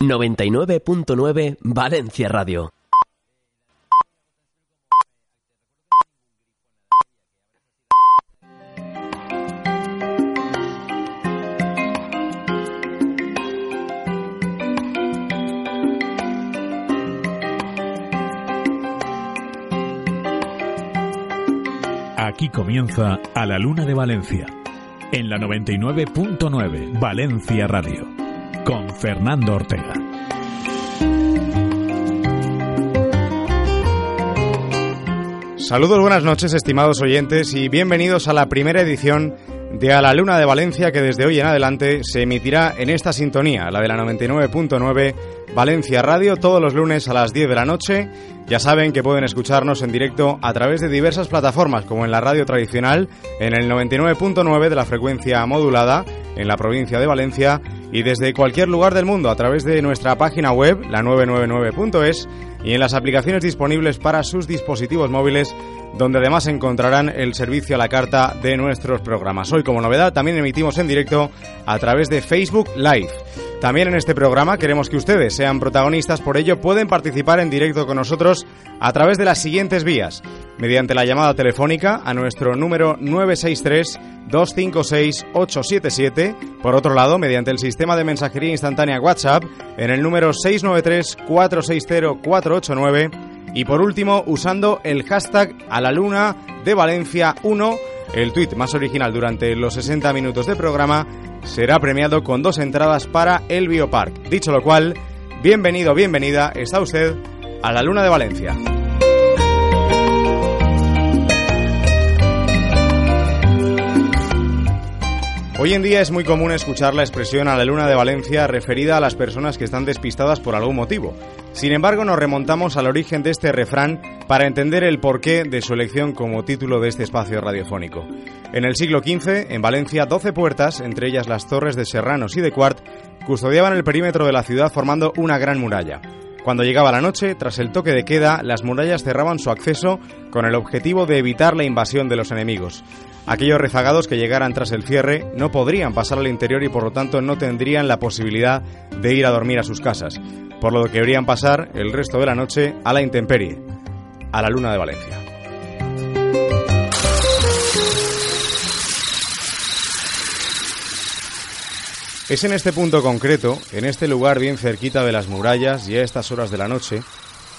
99.9 Valencia Radio. Aquí comienza A la Luna de Valencia, en la 99.9 Valencia Radio, con Fernando Ortega. Saludos, buenas noches, estimados oyentes, y bienvenidos a la primera edición de A la Luna de Valencia, que desde hoy en adelante se emitirá en esta sintonía, la de la 99.9 Valencia Radio, todos los lunes a las 10 de la noche. Ya saben que pueden escucharnos en directo a través de diversas plataformas, como en la radio tradicional, en el 99.9 de la frecuencia modulada, en la provincia de Valencia, y desde cualquier lugar del mundo a través de nuestra página web, la 999.es, y en las aplicaciones disponibles para sus dispositivos móviles, donde además encontrarán el servicio a la carta de nuestros programas. Hoy, como novedad, también emitimos en directo a través de Facebook Live. También en este programa queremos que ustedes sean protagonistas, por ello pueden participar en directo con nosotros a través de las siguientes vías. Mediante la llamada telefónica a nuestro número 963-256-877. Por otro lado, mediante el sistema de mensajería instantánea WhatsApp en el número 693-460-489. Y por último, usando el hashtag a la luna de Valencia 1, el tuit más original durante los 60 minutos de programa será premiado con dos entradas para el Biopark. Dicho lo cual, bienvenido, bienvenida, está usted a la Luna de Valencia. Hoy en día es muy común escuchar la expresión a la luna de Valencia referida a las personas que están despistadas por algún motivo. Sin embargo, nos remontamos al origen de este refrán para entender el porqué de su elección como título de este espacio radiofónico. En el siglo XV, en Valencia, 12 puertas, entre ellas las torres de Serranos y de Cuart, custodiaban el perímetro de la ciudad formando una gran muralla. Cuando llegaba la noche, tras el toque de queda, las murallas cerraban su acceso con el objetivo de evitar la invasión de los enemigos. Aquellos rezagados que llegaran tras el cierre no podrían pasar al interior y por lo tanto no tendrían la posibilidad de ir a dormir a sus casas, por lo que deberían pasar el resto de la noche a la intemperie, a la luna de Valencia. Es en este punto concreto, en este lugar bien cerquita de las murallas y a estas horas de la noche,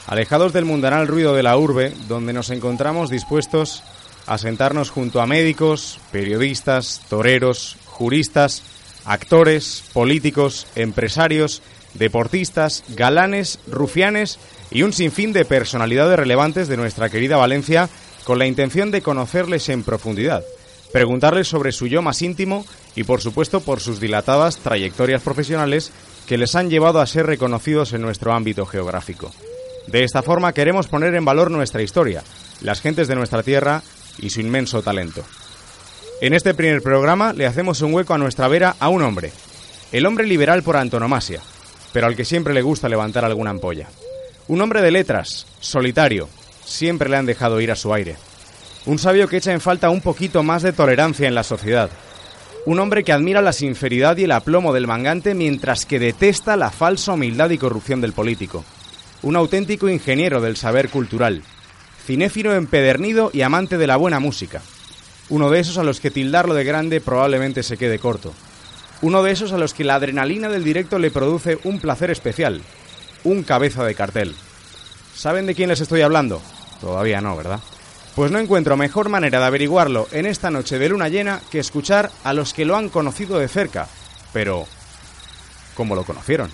alejados del mundanal ruido de la urbe, donde nos encontramos dispuestos a sentarnos junto a médicos, periodistas, toreros, juristas, actores, políticos, empresarios, deportistas, galanes, rufianes y un sinfín de personalidades relevantes de nuestra querida Valencia con la intención de conocerles en profundidad, preguntarles sobre su yo más íntimo y por supuesto por sus dilatadas trayectorias profesionales que les han llevado a ser reconocidos en nuestro ámbito geográfico. De esta forma queremos poner en valor nuestra historia, las gentes de nuestra tierra y su inmenso talento. En este primer programa le hacemos un hueco a nuestra vera a un hombre, el hombre liberal por antonomasia, pero al que siempre le gusta levantar alguna ampolla. Un hombre de letras, solitario, siempre le han dejado ir a su aire. Un sabio que echa en falta un poquito más de tolerancia en la sociedad. Un hombre que admira la sinceridad y el aplomo del mangante mientras que detesta la falsa humildad y corrupción del político. Un auténtico ingeniero del saber cultural, cinéfilo empedernido y amante de la buena música. Uno de esos a los que tildarlo de grande probablemente se quede corto. Uno de esos a los que la adrenalina del directo le produce un placer especial. Un cabeza de cartel. ¿Saben de quién les estoy hablando? Todavía no, ¿verdad? Pues no encuentro mejor manera de averiguarlo en esta noche de luna llena que escuchar a los que lo han conocido de cerca. Pero, ¿cómo lo conocieron?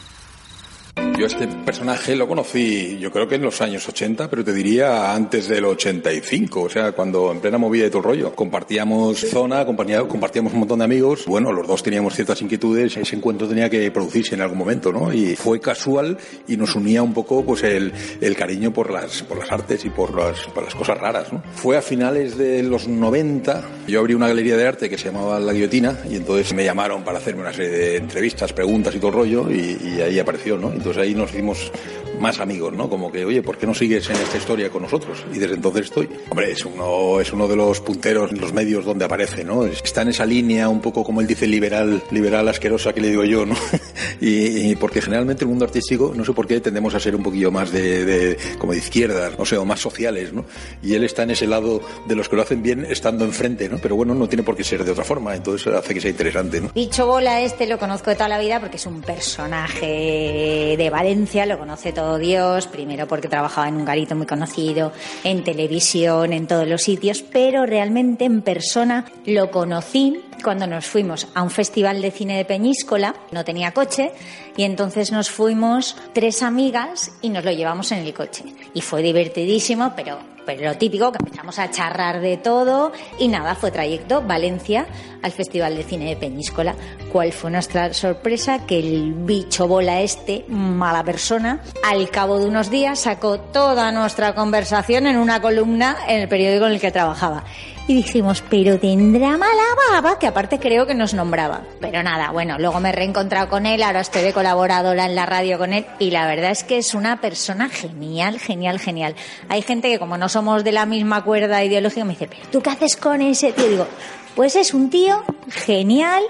Yo este personaje lo conocí, yo creo que en los años 80, pero te diría antes del 85, o sea, cuando en plena movida de todo el rollo. Compartíamos zona, compartíamos un montón de amigos. Bueno, los dos teníamos ciertas inquietudes, ese encuentro tenía que producirse en algún momento, ¿no? Y fue casual y nos unía un poco pues el, el cariño por las, por las artes y por las, por las cosas raras, ¿no? Fue a finales de los 90, yo abrí una galería de arte que se llamaba La Guillotina y entonces me llamaron para hacerme una serie de entrevistas, preguntas y todo el rollo y, y ahí apareció, ¿no? Entonces ahí nos hicimos más amigos, ¿no? Como que, oye, ¿por qué no sigues en esta historia con nosotros? Y desde entonces estoy. Hombre, es uno, es uno de los punteros en los medios donde aparece, ¿no? Está en esa línea un poco como él dice liberal, liberal asquerosa que le digo yo, ¿no? y, porque generalmente el mundo artístico, no sé por qué, tendemos a ser un poquillo más de, de, como de izquierda, no sé, o más sociales, ¿no? Y él está en ese lado de los que lo hacen bien estando enfrente, ¿no? Pero bueno, no tiene por qué ser de otra forma, entonces hace que sea interesante, ¿no? Bicho Bola este lo conozco de toda la vida porque es un personaje de Valencia, lo conoce todo Dios, primero porque trabajaba en un garito muy conocido, en televisión, en todos los sitios, pero realmente en persona lo conocí cuando nos fuimos a un festival de cine de Peñíscola, no tenía coche, y entonces nos fuimos tres amigas y nos lo llevamos en el coche. Y fue divertidísimo, pero, pero lo típico, que empezamos a charrar de todo y nada, fue trayecto Valencia al Festival de Cine de Peñíscola. ¿Cuál fue nuestra sorpresa? Que el bicho bola este, mala persona, al cabo de unos días sacó toda nuestra conversación en una columna en el periódico en el que trabajaba y dijimos, pero tendrá mala baba, que aparte creo que nos nombraba. Pero nada, bueno, luego me he reencontrado con él, ahora estoy de colaboradora en la radio con él y la verdad es que es una persona genial, genial, genial. Hay gente que como no somos de la misma cuerda ideológica me dice, pero ¿tú qué haces con ese tío? Digo, pues es un tío genial,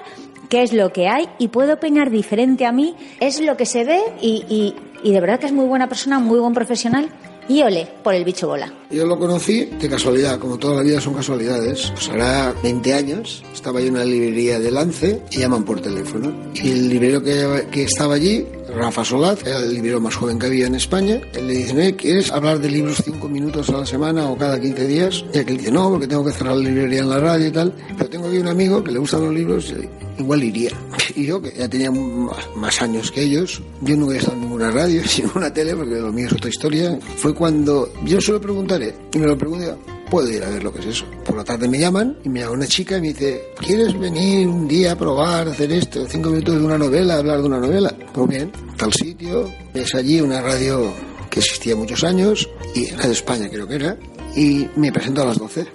que es lo que hay y puede opinar diferente a mí, es lo que se ve y, y, y de verdad que es muy buena persona, muy buen profesional y ole por el bicho bola. Yo lo conocí de casualidad, como toda la vida son casualidades. Pues hará 20 años, estaba yo en una librería de Lance y llaman por teléfono. Y el librero que estaba allí, Rafa Solaz, el librero más joven que había en España, él le dice, ¿quieres hablar de libros 5 minutos a la semana o cada 15 días? Y aquel dice, no, porque tengo que cerrar la librería en la radio y tal. Pero tengo aquí un amigo que le gustan los libros, igual iría. Y yo, que ya tenía más años que ellos, yo nunca he estado en ninguna radio, ni en una tele, porque lo mío es otra historia. Fue cuando yo solo preguntaré, y me lo pregunté, puedo ir a ver lo que es eso. Por la tarde me llaman y me llama una chica y me dice, ¿quieres venir un día a probar, hacer esto? Cinco minutos de una novela, hablar de una novela. Pues bien, tal sitio, es allí una radio que existía muchos años, y Radio España creo que era, y me presento a las 12.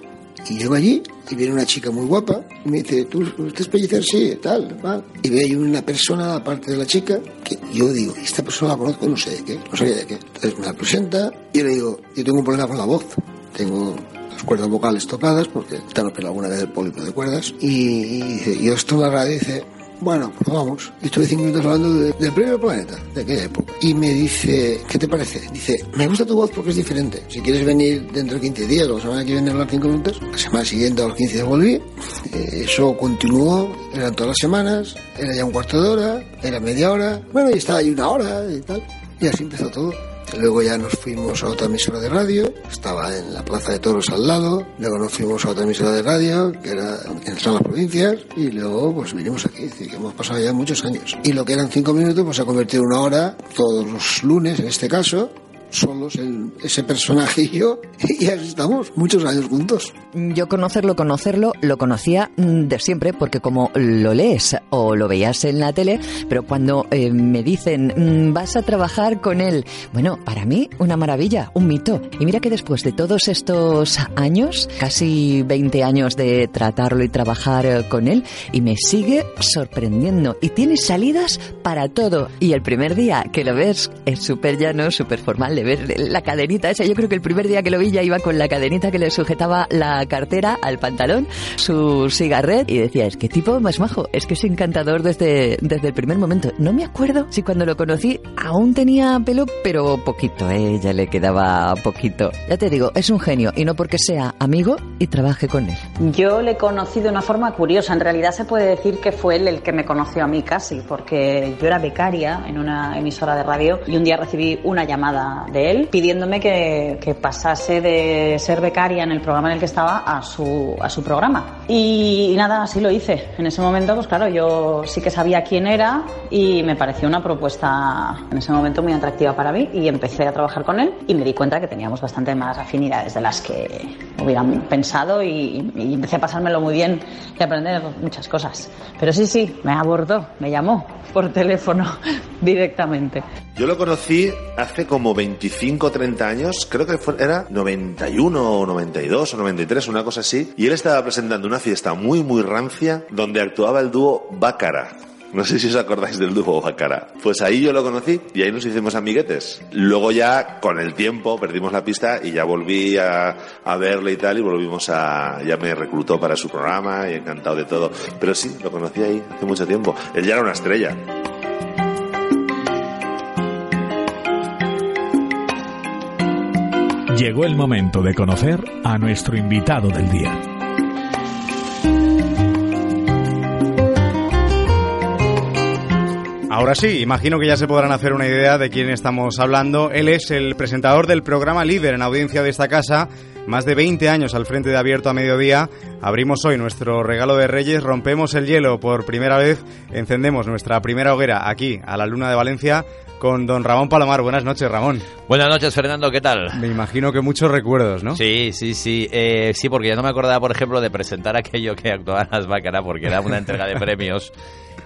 Y llego allí y viene una chica muy guapa y me dice, ¿tú usted es pellicer? Sí, tal, tal. Y ve ahí una persona aparte de la chica que yo digo, esta persona la conozco, no sé de qué, no sabía de qué. Entonces me la presenta y le digo, yo tengo un problema con la voz. Tengo las cuerdas vocales tocadas porque te operado alguna vez el pólipo de cuerdas. Y, y yo esto la radio dice, bueno, pues vamos. Y estuve cinco minutos hablando de, del primer planeta, de aquella época. Y me dice, ¿qué te parece? Dice, me gusta tu voz porque es diferente. Si quieres venir dentro de 15 días o semana que viene a hablar cinco minutos, la semana siguiente a los 15 días volví. Eh, eso continuó, eran todas las semanas, era ya un cuarto de hora, era media hora, bueno, y estaba ahí una hora y tal. Y así empezó todo. Luego ya nos fuimos a otra emisora de radio, estaba en la Plaza de Toros al lado. Luego nos fuimos a otra emisora de radio, que era en las provincias. Y luego pues vinimos aquí, es decir, que hemos pasado ya muchos años. Y lo que eran cinco minutos pues se ha convertido en una hora, todos los lunes en este caso, solos el, ese personaje y yo, y así estamos, muchos años juntos. Yo conocerlo, conocerlo, lo conocía de siempre, porque como lo lees o lo veías en la tele, pero cuando eh, me dicen, vas a trabajar con él, bueno, para mí una maravilla, un mito. Y mira que después de todos estos años, casi 20 años de tratarlo y trabajar con él, y me sigue sorprendiendo. Y tiene salidas para todo. Y el primer día que lo ves es súper llano, súper formal la cadenita esa. Yo creo que el primer día que lo vi ya iba con la cadenita que le sujetaba la cartera al pantalón, su cigarret y decía, es que tipo más majo, es que es encantador desde, desde el primer momento. No me acuerdo si cuando lo conocí aún tenía pelo, pero poquito, ¿eh? ya le quedaba poquito. Ya te digo, es un genio y no porque sea amigo y trabaje con él. Yo le conocí de una forma curiosa. En realidad se puede decir que fue él el que me conoció a mí casi, porque yo era becaria en una emisora de radio y un día recibí una llamada de él pidiéndome que, que pasase de ser becaria en el programa en el que estaba a su, a su programa. Y, nada, así lo hice. En ese momento, pues claro, yo sí que sabía quién era y me pareció una propuesta en ese momento muy atractiva para mí y empecé a trabajar con él y me di cuenta que teníamos bastante más afinidades de las que hubieran pensado y, y empecé a pasármelo muy bien y a aprender muchas cosas. Pero sí, sí, me abordó, me llamó por teléfono directamente. Yo lo conocí hace como 25 o 30 años, creo que fue, era 91 o 92 o 93, una cosa así, y él estaba presentando una fiesta muy, muy rancia donde actuaba el dúo Bácara. No sé si os acordáis del dúo Bácara. Pues ahí yo lo conocí y ahí nos hicimos amiguetes. Luego ya, con el tiempo, perdimos la pista y ya volví a, a verle y tal y volvimos a... Ya me reclutó para su programa y encantado de todo. Pero sí, lo conocí ahí hace mucho tiempo. Él ya era una estrella. Llegó el momento de conocer a nuestro invitado del día. Ahora sí, imagino que ya se podrán hacer una idea de quién estamos hablando. Él es el presentador del programa líder en audiencia de esta casa, más de 20 años al frente de Abierto a Mediodía. Abrimos hoy nuestro regalo de Reyes, rompemos el hielo por primera vez, encendemos nuestra primera hoguera aquí, a la Luna de Valencia, con don Ramón Palomar. Buenas noches, Ramón. Buenas noches, Fernando, ¿qué tal? Me imagino que muchos recuerdos, ¿no? Sí, sí, sí. Eh, sí, porque ya no me acordaba, por ejemplo, de presentar aquello que actuaban las Bácaras, porque era una entrega de premios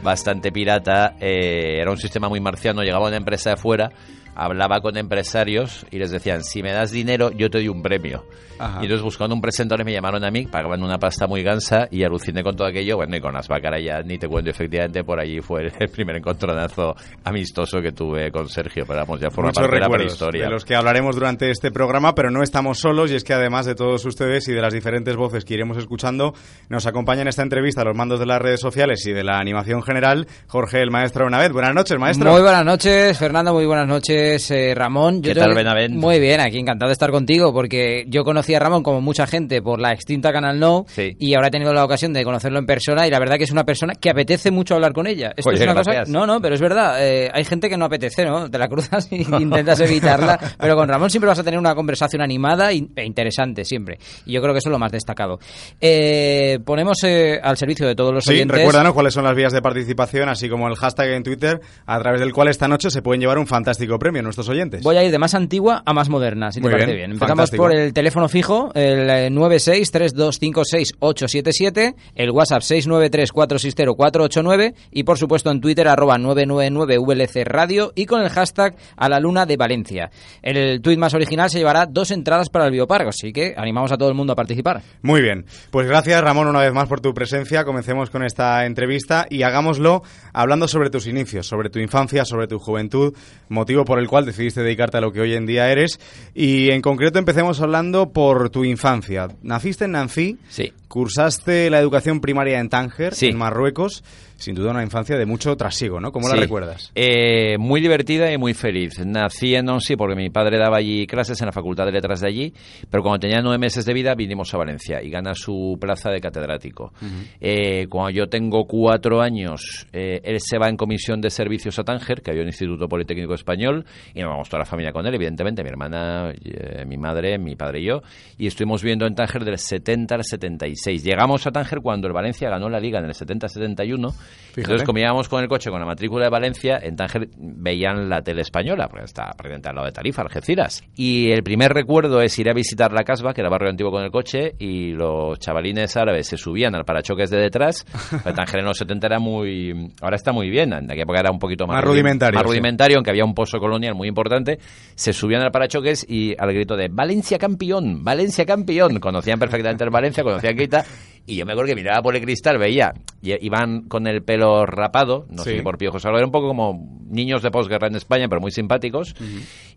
bastante pirata. Eh, era un sistema muy marciano. Llegaba una empresa de fuera, hablaba con empresarios y les decían: si me das dinero, yo te doy un premio. Ajá. Y entonces buscando un presentador me llamaron a mí, pagaban una pasta muy gansa y aluciné con todo aquello. Bueno, y con las Bácaras ya ni te cuento, efectivamente, por allí fue el primer encontronazo amistoso que tuve con Sergio. Pero vamos, ya forma Muchos parte de la prehistoria. de los que hablaremos durante este programa, pero no estamos solos y es que además de todos ustedes y de las diferentes voces que iremos escuchando, nos acompaña en esta entrevista a los mandos de las redes sociales y de la animación general, Jorge el Maestro Benavent. Buenas noches, maestro. Muy buenas noches, Fernando, muy buenas noches, eh, Ramón. ¿Qué tal, Benavent? Muy bien, aquí encantado de estar contigo, porque yo conocí a Ramón como mucha gente por la extinta Canal No, Sí. y ahora he tenido la ocasión de conocerlo en persona, y la verdad que es una persona que apetece mucho hablar con ella. Esto Oye, es una cosa... gracias. No, no, pero es verdad, eh, hay gente que no apetece, ¿no? Te la cruzas y intentas evitarla, pero con Ramón siempre vas a tener una conversación animada e interesante, siempre. Y yo creo que eso es lo más destacado. Eh, ponemos eh, al servicio de todos los Sí, oyentes... recuérdanos cuáles son las vías de participación, así como el hashtag en Twitter, a través del cual esta noche se pueden llevar un fantástico premio nuestros oyentes. Voy a ir de más antigua a más moderna, si te Muy parece bien, bien. Empezamos fantástico. por el teléfono fijo, el eh, 963256877, el WhatsApp 693460489 y por supuesto en Twitter arroba 999VLC Radio y con el hashtag a la luna de Valencia. El tuit más original se llevará dos entradas para el bioparque, así que animamos a todo el mundo a participar. Muy bien. Pues gracias, Ramón, una vez más por tu presencia. Comencemos con esta entrevista y hagámoslo hablando sobre tus inicios, sobre tu infancia, sobre tu juventud, motivo por el cual decidiste dedicarte a lo que hoy en día eres. Y en concreto empecemos hablando por tu infancia. Naciste en Nancy, Sí. cursaste la educación primaria en Tánger, Sí. en Marruecos. Sin duda una infancia de mucho trasiego, ¿no? ¿Cómo la recuerdas? Eh, muy divertida y muy feliz. Nací en Nancy porque mi padre daba allí clases en la Facultad de Letras de allí, pero cuando tenía nueve meses de vida vinimos a Valencia y gana su plaza de catedrático. Eh, cuando yo tengo cuatro años, eh, él se va en comisión de servicios a Tánger, que había un instituto politécnico español, y nos vamos toda la familia con él, evidentemente, mi hermana, eh, mi madre, mi padre y yo, y estuvimos viviendo en Tánger del 70 al 76. Llegamos a Tánger cuando el Valencia ganó la liga en el 70-71, entonces como íbamos con el coche con la matrícula de Valencia, en Tánger veían la tele española, porque está prácticamente al lado de Tarifa, Algeciras. Y el primer recuerdo es ir a visitar la Casba, que era barrio antiguo con el coche, y los chavalines árabes se subían al parachoques de detrás. Tánger en los 70 era muy... Ahora está muy bien, en aquella época era un poquito más, Más rudi- rudimentario, Más sí. rudimentario, aunque había un pozo colonial muy importante. Se subían al parachoques y al grito de Valencia campeón, Valencia campeón. Conocían perfectamente el Valencia, conocían Keita. Y yo me acuerdo que miraba por el cristal, veía, y iban con el pelo rapado, no sé si por piojos algo, era un poco como niños de posguerra en España, pero muy simpáticos.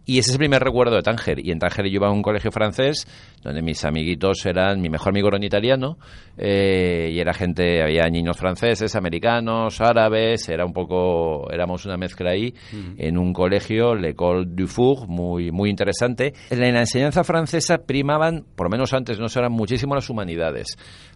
Y ese es el primer recuerdo de Tánger. Y en Tánger yo iba a un colegio francés donde mis amiguitos eran, mi mejor amigo era un italiano, eh, y era gente, había niños franceses, americanos, árabes, era un poco, éramos una mezcla ahí, en un colegio, l'École du Four, muy, muy interesante. En la enseñanza francesa primaban, por lo menos antes, no eran muchísimo las humanidades.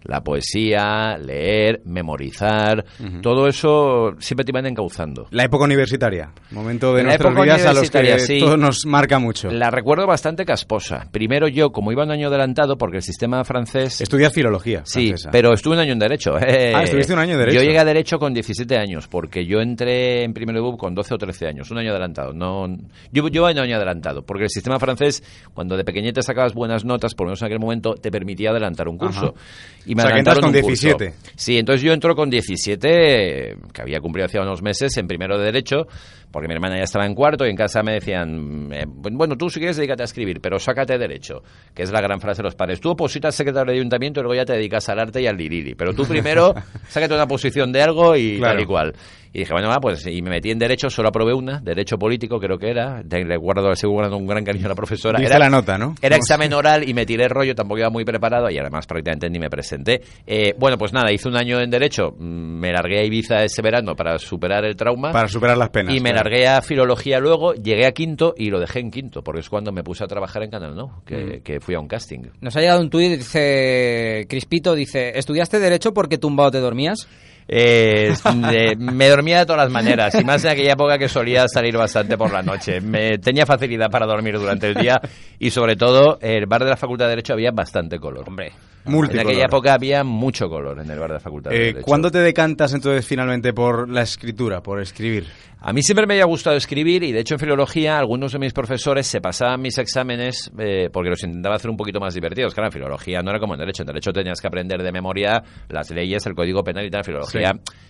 La poesía, leer, memorizar, todo eso siempre te iban encauzando. La época universitaria, momento de La nuestras vidas a los que sí. todo nos marca mucho. La recuerdo bastante casposa. Primero yo, como iba un año adelantado, porque el sistema francés... Estudia filología Sí, francesa. pero estuve un año en Derecho. eh. Ah, estuviste un año en Derecho. Yo llegué a Derecho con 17 años, porque yo entré en primero de BUP con 12 o 13 años, un año adelantado. No, yo, yo un año adelantado, porque el sistema francés, cuando de pequeñete sacabas buenas notas, por lo menos en aquel momento, te permitía adelantar un curso. Ajá. Y me O sea, que entras adelantaron con un curso. 17. Sí, entonces yo entro con 17, que había cumplido hacía unos meses, en primero de Derecho, porque mi hermana ya estaba en cuarto y en casa me decían, eh, bueno, tú si quieres dedícate a escribir, pero sácate Derecho, que es la gran frase de los padres. Tú opositas secretario de ayuntamiento y luego ya te dedicas al arte y al liriri, pero tú primero sácate una posición de algo y Claro. tal y cual. Y dije, bueno, va, pues, y me metí en Derecho, solo aprobé una, Derecho Político creo que era, te recuerdo, sigo guardando un gran cariño a la profesora. Era- la nota, ¿no? era examen oral y me tiré rollo, tampoco iba muy preparado y además prácticamente ni me presenté. Eh, bueno, pues nada, hice un año en Derecho, mm, me largué a Ibiza ese verano para superar el trauma. Para superar las penas. y me claro. largué a Filología luego, llegué a quinto y lo dejé en quinto, porque es cuando me puse a trabajar en Canal No, que, que fui a un casting. Nos ha llegado un tuit, dice Crispito, dice, ¿estudiaste Derecho porque tumbado te dormías? Eh, de- me dormía de todas las maneras, y más en aquella época que solía salir bastante por la noche. Me, tenía facilidad para dormir durante el día y sobre todo el bar de la Facultad de Derecho había bastante color. Hombre. En aquella época había mucho color en el bar de la Facultad de Eh, Derecho. ¿Cuándo te decantas entonces finalmente por la escritura, por escribir? A mí siempre me había gustado escribir y de hecho en filología algunos de mis profesores se pasaban mis exámenes eh, porque los intentaba hacer un poquito más divertidos. Claro, en filología no era como en derecho. En derecho tenías que aprender de memoria las leyes, el código penal y tal. En filología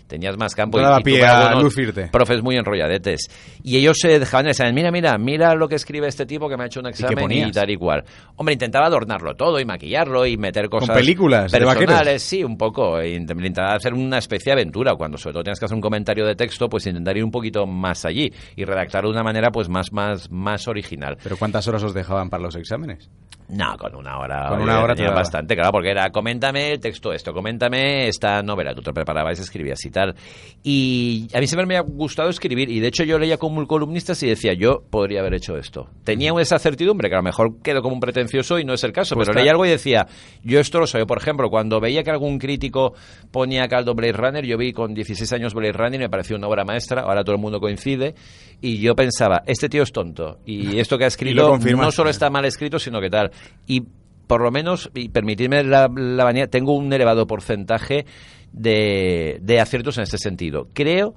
tenías más campo Te y, daba y pie a lucirte. profes muy enrolladetes. Y ellos se dejaban y decían, mira, mira, mira lo que escribe este tipo que me ha hecho un examen y, ponías? tal y cual. Hombre, intentaba adornarlo todo y maquillarlo y meter cosas películas de vaqueros? personales, sí, un poco. E int- Intentaba hacer una especie de aventura. Cuando sobre todo tienes que hacer un comentario de texto, pues intentar ir un poquito más allí y redactarlo de una manera pues más, más, más original. ¿Pero cuántas horas os dejaban para los exámenes? No, con una hora. Con una hora te tenía bastante, claro, porque era coméntame el texto esto, coméntame esta novela, tú te preparabas, escribías y tal. Y a mí siempre me ha gustado escribir, y de hecho yo leía como columnistas y decía, yo podría haber hecho esto. Tenía esa certidumbre, que a lo mejor quedo como un pretencioso y no es el caso, Pues pero claro. leía algo y decía, yo esto lo sabía. Por ejemplo, cuando veía que algún crítico ponía caldo Blade Runner, yo vi con 16 años Blade Runner y me pareció una obra maestra, ahora todo el mundo coincide, y yo pensaba, este tío es tonto, y esto que ha escrito no solo está mal escrito, sino que tal. Y por lo menos, y permitidme la, la vanidad, tengo un elevado porcentaje de, de aciertos en este sentido. Creo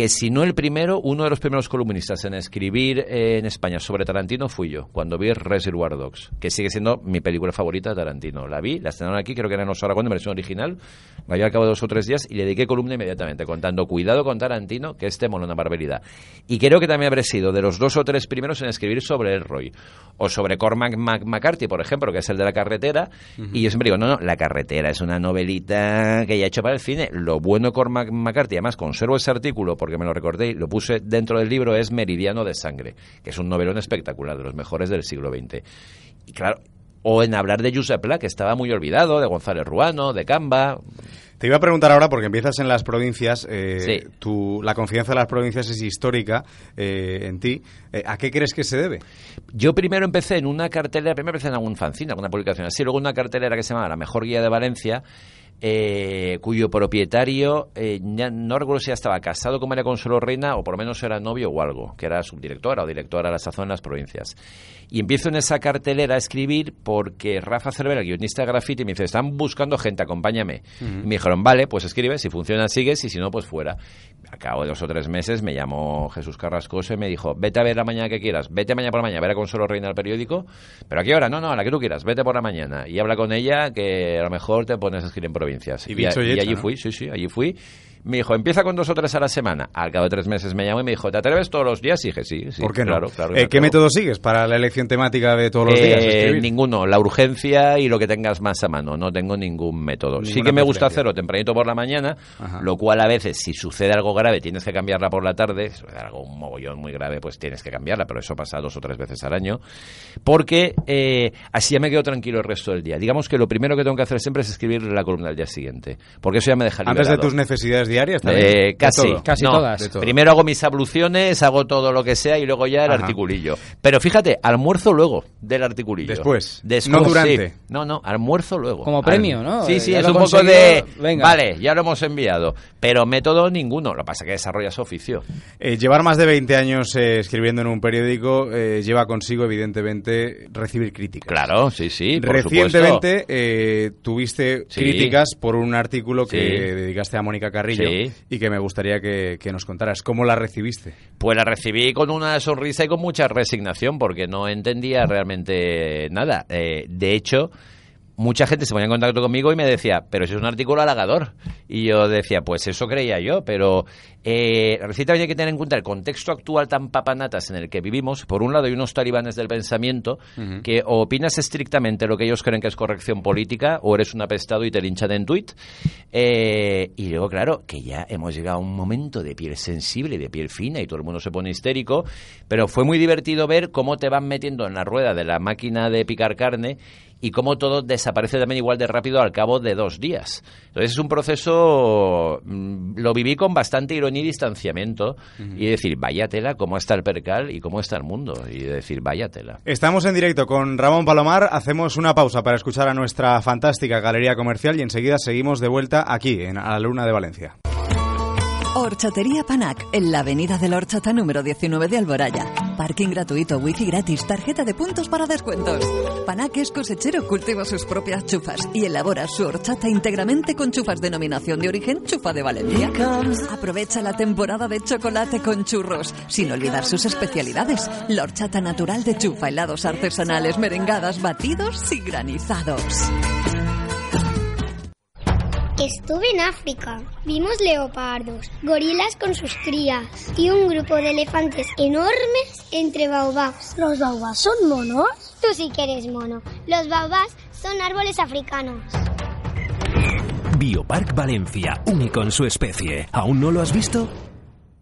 que si no el primero, uno de los primeros columnistas en escribir eh, en España sobre Tarantino fui yo, cuando vi Reservoir Dogs, que sigue siendo mi película favorita de Tarantino. La vi, la estrenaron aquí, creo que era en Oso Aragón, en versión original, la vi al cabo de dos o tres días y le dediqué columna inmediatamente, contando, cuidado con Tarantino, que este mola una barbaridad. Y creo que también habré sido de los dos o tres primeros en escribir sobre el Roy, o sobre Cormac Mac- McCarthy, por ejemplo, que es el de la carretera, y yo siempre digo, no, no, la carretera es una novelita que ya he hecho para el cine. Lo bueno de Cormac McCarthy, además conservo ese artículo porque me lo recordé y lo puse dentro del libro, es Meridiano de Sangre, que es un novelón espectacular, de los mejores del siglo XX. Y claro, o en hablar de Josep Pla, que estaba muy olvidado, de González Ruano, de Camba. Te iba a preguntar ahora, porque empiezas en las provincias, eh, Sí. tu- la confianza de las provincias es histórica eh, en ti. Eh, ¿A qué crees que se debe? Yo primero empecé en una cartelera, primero empecé en algún fanzine, alguna publicación así, luego una cartelera que se llamaba La Mejor Guía de Valencia, eh, cuyo propietario, eh, no recuerdo si ya estaba casado con María Consuelo Reina o por lo menos era novio o algo, que era subdirectora o directora a la sazón en las provincias. Y empiezo en esa cartelera a escribir porque Rafa Cervera, guionista de Graffiti, me dice, están buscando gente, acompáñame. Y me dijeron, vale, pues escribe, si funciona sigues y si no, pues fuera. A cabo de dos o tres meses me llamó Jesús Carrascoso y me dijo, vete a ver la mañana que quieras, vete mañana por la mañana a ver a Consuelo Reina al periódico, pero ¿a qué hora? No, no, a la que tú quieras, vete por la mañana y habla con ella que a lo mejor te pones a escribir en provincias. Y hecho, allí ¿no? fui, sí, sí, allí fui. Me dijo, empieza con dos o tres a la semana. Al cabo de tres meses me llamó y me dijo, ¿te atreves todos los días? Y dije, sí, sí. ¿Por qué no? Claro, claro. Eh, ¿Qué método sigues para la elección temática de todos los Eh, días? escribir? ninguno, la urgencia y lo que tengas más a mano. No tengo ningún método. sí que me gusta hacerlo tempranito por la mañana, Ajá. lo cual a veces, si sucede algo grave, tienes que cambiarla por la tarde. Si sucede algo un mogollón muy grave, pues tienes que cambiarla, pero eso pasa dos o tres veces al año. Porque eh, así ya me quedo tranquilo el resto del día. Digamos que lo primero que tengo que hacer siempre es escribir la columna del día siguiente. Porque eso ya me deja Antes de liberado. tus necesidades diarias también. Eh, casi. No, De todo. Primero hago mis abluciones, hago todo lo que sea y luego ya el Ajá. articulillo. Pero fíjate, almuerzo luego del articulillo. Después, Después, no durante. sí. No, no, almuerzo luego. Como Al- premio, ¿no? Sí, Eh, sí, ya es un poco de... venga. Vale, ya lo hemos enviado. Pero método ninguno. Lo que pasa es que desarrollas oficio. Eh, llevar más de 20 años eh, escribiendo en un periódico eh, lleva consigo, evidentemente, recibir críticas. Claro, sí, sí, por Recientemente eh, tuviste Sí. críticas por un artículo que Sí. dedicaste a Mónica Carrillo Sí. y que me gustaría que, que nos contaras. ¿Cómo la recibiste? Pues la recibí con una sonrisa y con mucha resignación porque no entendía realmente nada. Eh, de hecho, mucha gente se ponía en contacto conmigo y me decía, pero si es un artículo halagador. Y yo decía, pues eso creía yo, pero eh, hay que tener en cuenta el contexto actual tan papanatas en el que vivimos. Por un lado hay unos talibanes del pensamiento que o opinas estrictamente lo que ellos creen que es corrección política o eres un apestado y te linchan en tuit. Eh, y luego, claro, que ya hemos llegado a un momento de piel sensible, de piel fina y todo el mundo se pone histérico, pero fue muy divertido ver cómo te van metiendo en la rueda de la máquina de picar carne y cómo todo desaparece también igual de rápido al cabo de dos días. Entonces es un proceso, mm, lo viví con bastante ironía y distanciamiento y decir, vaya tela, cómo está el percal y cómo está el mundo. Y decir, vaya tela. Estamos en directo con Ramón Palomar. Hacemos una pausa para escuchar a nuestra fantástica galería comercial y enseguida seguimos de vuelta aquí, en A la Luna de Valencia. Horchatería Panac, en la avenida de la Horchata número 19 de Alboraya. Parking gratuito, wifi gratis, tarjeta de puntos para descuentos. Panac es cosechero, cultiva sus propias chufas y elabora su horchata íntegramente con chufas denominación de origen Chufa de Valencia. Aprovecha la temporada de chocolate con churros, sin olvidar sus especialidades. La horchata natural de chufa, helados artesanales, merengadas, batidos y granizados. Estuve en África. Vimos leopardos, gorilas con sus crías y un grupo de elefantes enormes entre baobabs. ¿Los baobabs son monos? Tú sí que eres mono. Los baobabs son árboles africanos. Biopark Valencia, único en su especie. ¿Aún no lo has visto?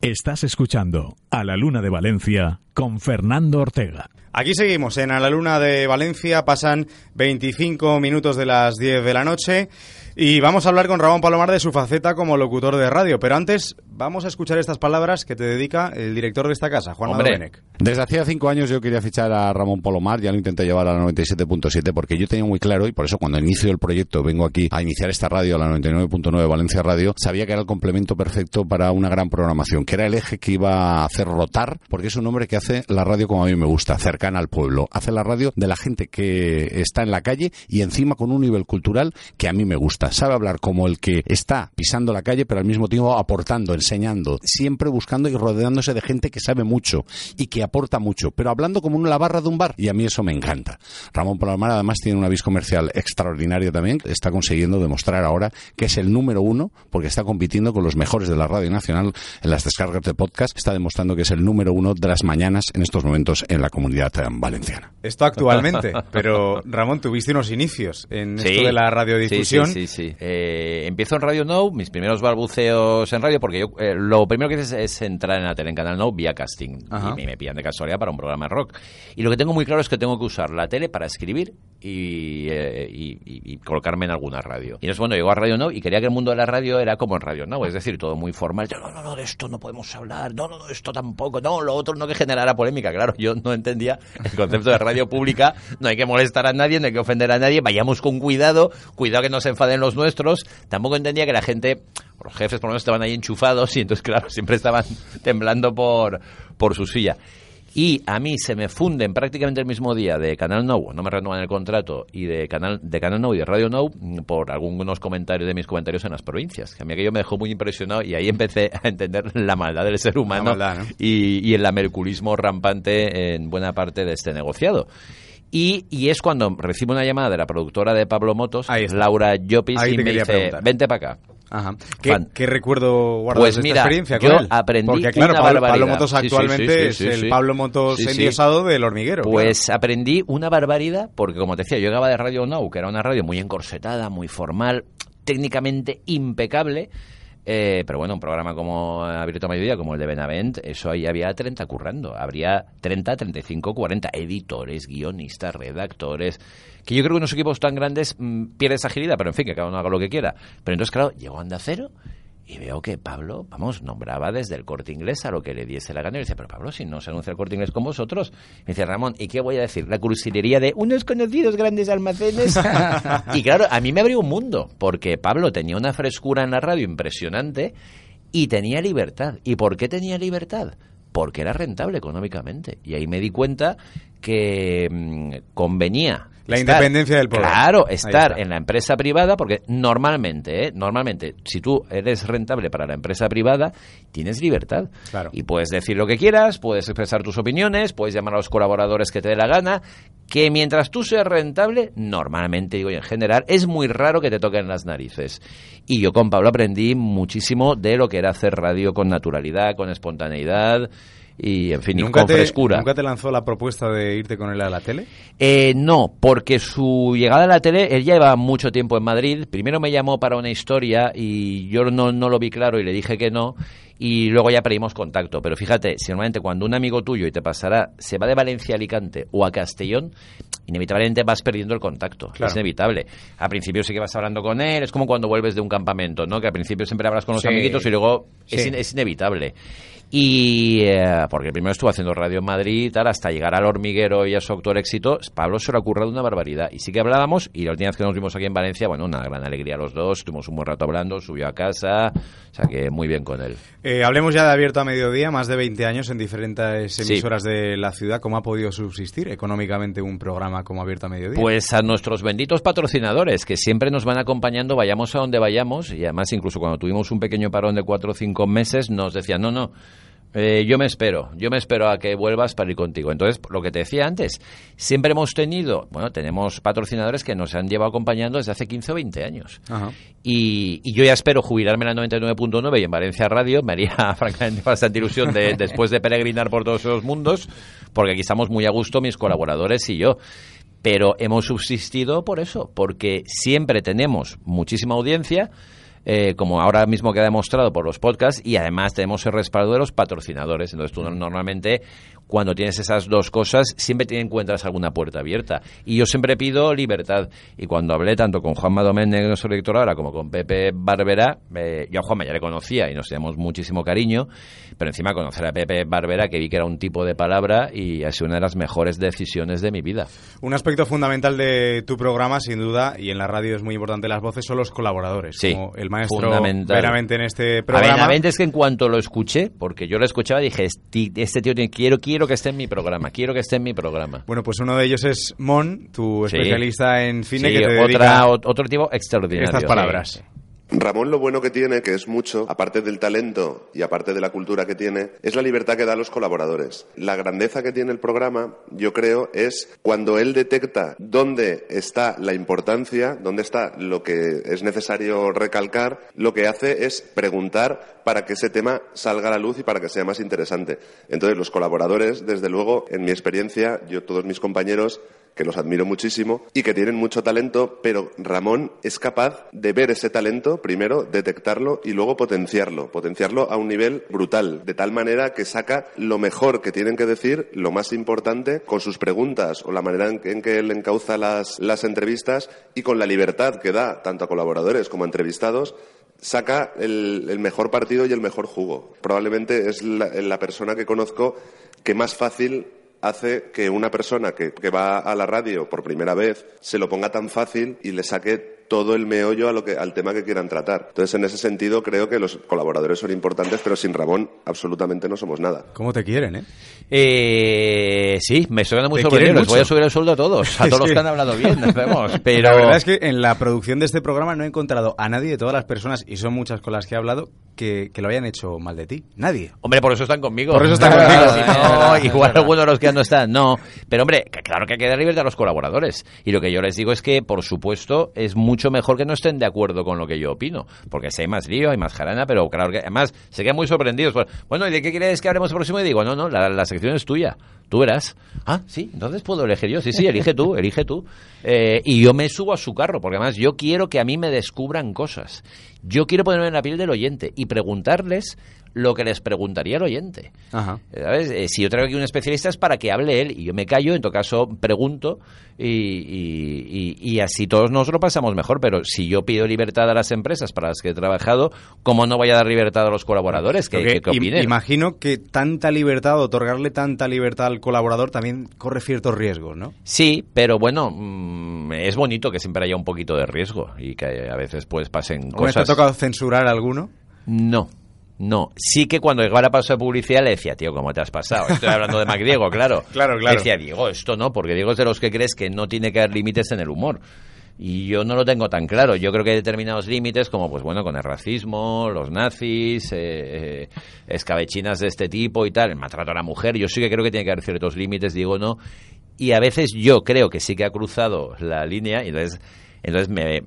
Estás escuchando A la Luna de Valencia con Fernando Ortega. Aquí seguimos en A la Luna de Valencia, pasan 25 minutos de las 10 de la noche y vamos a hablar con Ramón Palomar de su faceta como locutor de radio, pero antes vamos a escuchar estas palabras que te dedica el director de esta casa, Juan. Domenech. Desde hacía cinco años yo quería fichar a Ramón Polomar, ya lo intenté llevar a la 97.7 porque yo tenía muy claro y por eso cuando inicio el proyecto vengo aquí a iniciar esta radio, a la 99.9 Valencia Radio, sabía que era el complemento perfecto para una gran programación, que era el eje que iba a hacer rotar, porque es un hombre que hace la radio como a mí me gusta, cercana al pueblo, hace la radio de la gente que está en la calle y encima con un nivel cultural que a mí me gusta, sabe hablar como el que está pisando la calle pero al mismo tiempo aportando, enseñando, siempre buscando y rodeándose de gente que sabe mucho y que aporta mucho, pero hablando como en la barra de un bar y a mí eso me encanta. Ramón Palomar además tiene una vis comercial extraordinaria también, está consiguiendo demostrar ahora que es el número uno porque está compitiendo con los mejores de la radio nacional en las descargas de podcast, está demostrando que es el número uno de las mañanas en estos momentos en la comunidad eh, valenciana. Esto actualmente, pero Ramón, tuviste unos inicios en esto de la radiodifusión. Sí, sí, sí. Eh, empiezo en Radio Now, mis primeros balbuceos en radio, porque yo eh, lo primero que hice es, es entrar en la tele, en Canal Now, vía casting. Ajá. Y me, me pillan de casualidad para un programa de rock. Y lo que tengo muy claro es que tengo que usar la tele para escribir y, eh, y- y- y colocarme en alguna radio. Y entonces, bueno, llego a Radio Now y quería que el mundo de la radio era como en Radio Now, es decir, todo muy formal. No, no, no, de esto no podemos hablar, no, no, no, esto tampoco, no, lo otro no que generara polémica. Claro, yo no entendía el concepto de radio pública, no hay que molestar a nadie, no hay que ofender a nadie, vayamos con cuidado, cuidado que no se enfaden los nuestros. Tampoco entendía que la gente, los jefes por lo menos estaban ahí enchufados y entonces, claro, siempre estaban temblando por, por su silla. Y a mí se me funden prácticamente el mismo día de Canal Now, no me renuevan el contrato, y de Canal, de Canal Now y de Radio Now mm, por algunos comentarios de mis comentarios en las provincias. Que a mí aquello me dejó muy impresionado y ahí empecé a entender la maldad del ser humano maldad, ¿no? y, y el amerculismo rampante en buena parte de este negociado. Y, y es cuando recibo una llamada de la productora de Pablo Motos, Laura Llopis, y me dice, preguntar. vente para acá. Ajá. ¿Qué, qué recuerdo guardas Pues de mira, esta experiencia yo con él? aprendí Porque claro, una Pablo, Pablo. Motos sí, actualmente sí, sí, es el Pablo Motos endiosado del hormiguero. Pues aprendí una barbaridad, porque como te decía, yo llegaba de Radio Now, que era una radio muy encorsetada, muy formal, técnicamente impecable. Eh, pero bueno, un programa como Abierto a Mediodía, como el de Benavent, eso ahí había 30 currando. Habría 30, 35, 40 editores, guionistas, redactores. Que yo creo que unos equipos tan grandes mm, pierdes agilidad, pero en fin, que cada uno haga lo que quiera. Pero entonces, claro, llegó Anda Cero y veo que Pablo, vamos, nombraba desde el corte inglés a lo que le diese la gana. Y dice, pero Pablo, si no se anuncia el corte inglés con vosotros. Me dice, Ramón, ¿y qué voy a decir? La cursilería de unos conocidos grandes almacenes. y claro, a mí me abrió un mundo, porque Pablo tenía una frescura en la radio impresionante y tenía libertad. ¿Y por qué tenía libertad? Porque era rentable económicamente. Y ahí me di cuenta que mm, convenía. La estar- independencia del poder. Claro, estar en la empresa privada, porque normalmente, ¿eh? normalmente, si tú eres rentable para la empresa privada, tienes libertad. Claro. Y puedes decir lo que quieras, puedes expresar tus opiniones, puedes llamar a los colaboradores que te dé la gana, que mientras tú seas rentable, normalmente, digo y en general, es muy raro que te toquen las narices. Y yo con Pablo aprendí muchísimo de lo que era hacer radio con naturalidad, con espontaneidad y, en fin, y ¿Nunca con te, frescura. ¿Nunca te lanzó la propuesta de irte con él a la tele? Eh, no, porque su llegada a la tele, él ya lleva mucho tiempo en Madrid. Primero me llamó para una historia y yo no, no lo vi claro y le dije que no. Y luego ya perdimos contacto. Pero fíjate, si normalmente cuando un amigo tuyo y te pasará, se va de Valencia a Alicante o a Castellón, inevitablemente vas perdiendo el contacto. Claro. Es inevitable. Al principio sí que vas hablando con él, es como cuando vuelves de un campamento, ¿no? Que al principio siempre hablas con los Sí. amiguitos y luego es, in- es inevitable. Y eh, porque primero estuvo haciendo radio en Madrid y tal, hasta llegar al hormiguero y a su actual éxito, Pablo se lo ha currado una barbaridad. Y sí que hablábamos, y la última vez que nos vimos aquí en Valencia, bueno, una gran alegría los dos, tuvimos un buen rato hablando, subió a casa, o sea que muy bien con él. Eh, hablemos ya de Abierto a Mediodía, más de 20 años en diferentes Sí. emisoras de la ciudad. ¿Cómo ha podido subsistir económicamente un programa como Abierto a Mediodía? Pues a nuestros benditos patrocinadores, que siempre nos van acompañando, vayamos a donde vayamos, y además incluso cuando tuvimos un pequeño parón de cuatro o cinco meses, nos decían, no, no, eh, yo me espero, yo me espero a que vuelvas para ir contigo. Entonces, lo que te decía antes, siempre hemos tenido, bueno, tenemos patrocinadores que nos han llevado acompañando desde hace 15 o 20 años. Ajá. Y, y yo ya espero jubilarme en la 99.9 y en Valencia Radio. Me haría francamente bastante ilusión de, después de peregrinar por todos esos mundos, porque aquí estamos muy a gusto mis colaboradores y yo. Pero hemos subsistido por eso, porque siempre tenemos muchísima audiencia, eh, como ahora mismo queda demostrado por los podcasts, y además tenemos el respaldo de los patrocinadores. Entonces tú normalmente, cuando tienes esas dos cosas, siempre te encuentras alguna puerta abierta. Y yo siempre pido libertad. Y cuando hablé tanto con Juanma Doménech, nuestro director ahora, como con Pepe Barbera, eh, yo a Juanma ya le conocía y nos tenemos muchísimo cariño, pero encima conocer a Pepe Barbera, que vi que era un tipo de palabra y ha sido una de las mejores decisiones de mi vida. Un aspecto fundamental de tu programa, sin duda, y en la radio es muy importante las voces, son los colaboradores. Sí, como el maestro. Benavente en este A programa. Benavente es que en cuanto lo escuché, porque yo lo escuchaba, dije, este, este tío tiene- quiero, quiero que esté en mi programa, quiero que esté en mi programa. Bueno, pues uno de ellos es Mon, tu Sí. especialista en cine, Sí, que te otra- dedica ot- otro tipo extraordinario. estas sí. Ramón lo bueno que tiene, que es mucho, aparte del talento y aparte de la cultura que tiene, es la libertad que da a los colaboradores. La grandeza que tiene el programa, yo creo, es cuando él detecta dónde está la importancia, dónde está lo que es necesario recalcar, lo que hace es preguntar para que ese tema salga a la luz y para que sea más interesante. Entonces, los colaboradores, desde luego, en mi experiencia, yo, todos mis compañeros, que los admiro muchísimo y que tienen mucho talento, pero Ramón es capaz de ver ese talento, primero detectarlo y luego potenciarlo, potenciarlo a un nivel brutal, de tal manera que saca lo mejor que tienen que decir, lo más importante, con sus preguntas o la manera en que, él encauza las, las entrevistas y con la libertad que da tanto a colaboradores como a entrevistados saca el, mejor partido y el mejor jugo. Probablemente es la persona que conozco que más fácil hace que una persona que, que va a la radio por primera vez se lo ponga tan fácil y le saque todo el meollo a lo que, al tema que quieran tratar. Entonces, en ese sentido, creo que los colaboradores son importantes, pero sin Ramón absolutamente no somos nada. ¿Cómo te quieren, eh? Eh, sí, me estoy dando muy quieren Les voy a subir el sueldo a todos, a todos los que- que han hablado bien, nos vemos. Pero La verdad es que en la producción de este programa no he encontrado a nadie de todas las personas, y son muchas con las que he hablado, que, que lo hayan hecho mal de ti. Nadie. Hombre, por eso están conmigo. Por eso están si no, igual algunos de los que ya no están, no. Pero hombre, claro que hay que dar libertad a los colaboradores. Y lo que yo les digo es que, por supuesto, es mucho mucho mejor que no estén de acuerdo con lo que yo opino, porque si hay más lío, hay más jarana, pero claro que además se quedan muy sorprendidos. Bueno, ¿y de qué quieres que hablemos el próximo? Y digo, no, no, la, la sección es tuya, tú verás. Ah, sí, entonces puedo elegir yo. Sí, sí, elige tú, elige tú. Eh, y yo me subo a su carro, porque además yo quiero que a mí me descubran cosas. Yo quiero ponerme en la piel del oyente y preguntarles lo que les preguntaría el oyente. Ajá. ¿Sabes? Eh, si yo traigo aquí un especialista es para que hable él y yo me callo, en todo caso pregunto y, y- y- y así todos nos lo pasamos mejor. Pero si yo pido libertad a las empresas para las que he trabajado, ¿cómo no voy a dar libertad a los colaboradores? ¿Qué, qué- opinen? imagino que tanta libertad, otorgarle tanta libertad al colaborador también corre ciertos riesgos, ¿no? Sí, pero bueno, mm, es bonito que siempre haya un poquito de riesgo y que a veces pues pasen ¿Alguna vez te ha cosas. tocado censurar a alguno? No. No, sí que cuando llegaba la pausa de publicidad le decía, tío, ¿cómo te has pasado? Estoy hablando de Mac Diego, claro. Claro, claro. Le decía, Diego, esto no, porque Diego es de los que crees que no tiene que haber límites en el humor. Y yo no lo tengo tan claro. Yo creo que hay determinados límites, como pues bueno, con el racismo, los nazis, eh, eh, escabechinas de este tipo y tal, el maltrato a la mujer, yo sí que creo que tiene que haber ciertos límites, Diego no. Y a veces yo creo que sí que ha cruzado la línea y entonces, entonces me,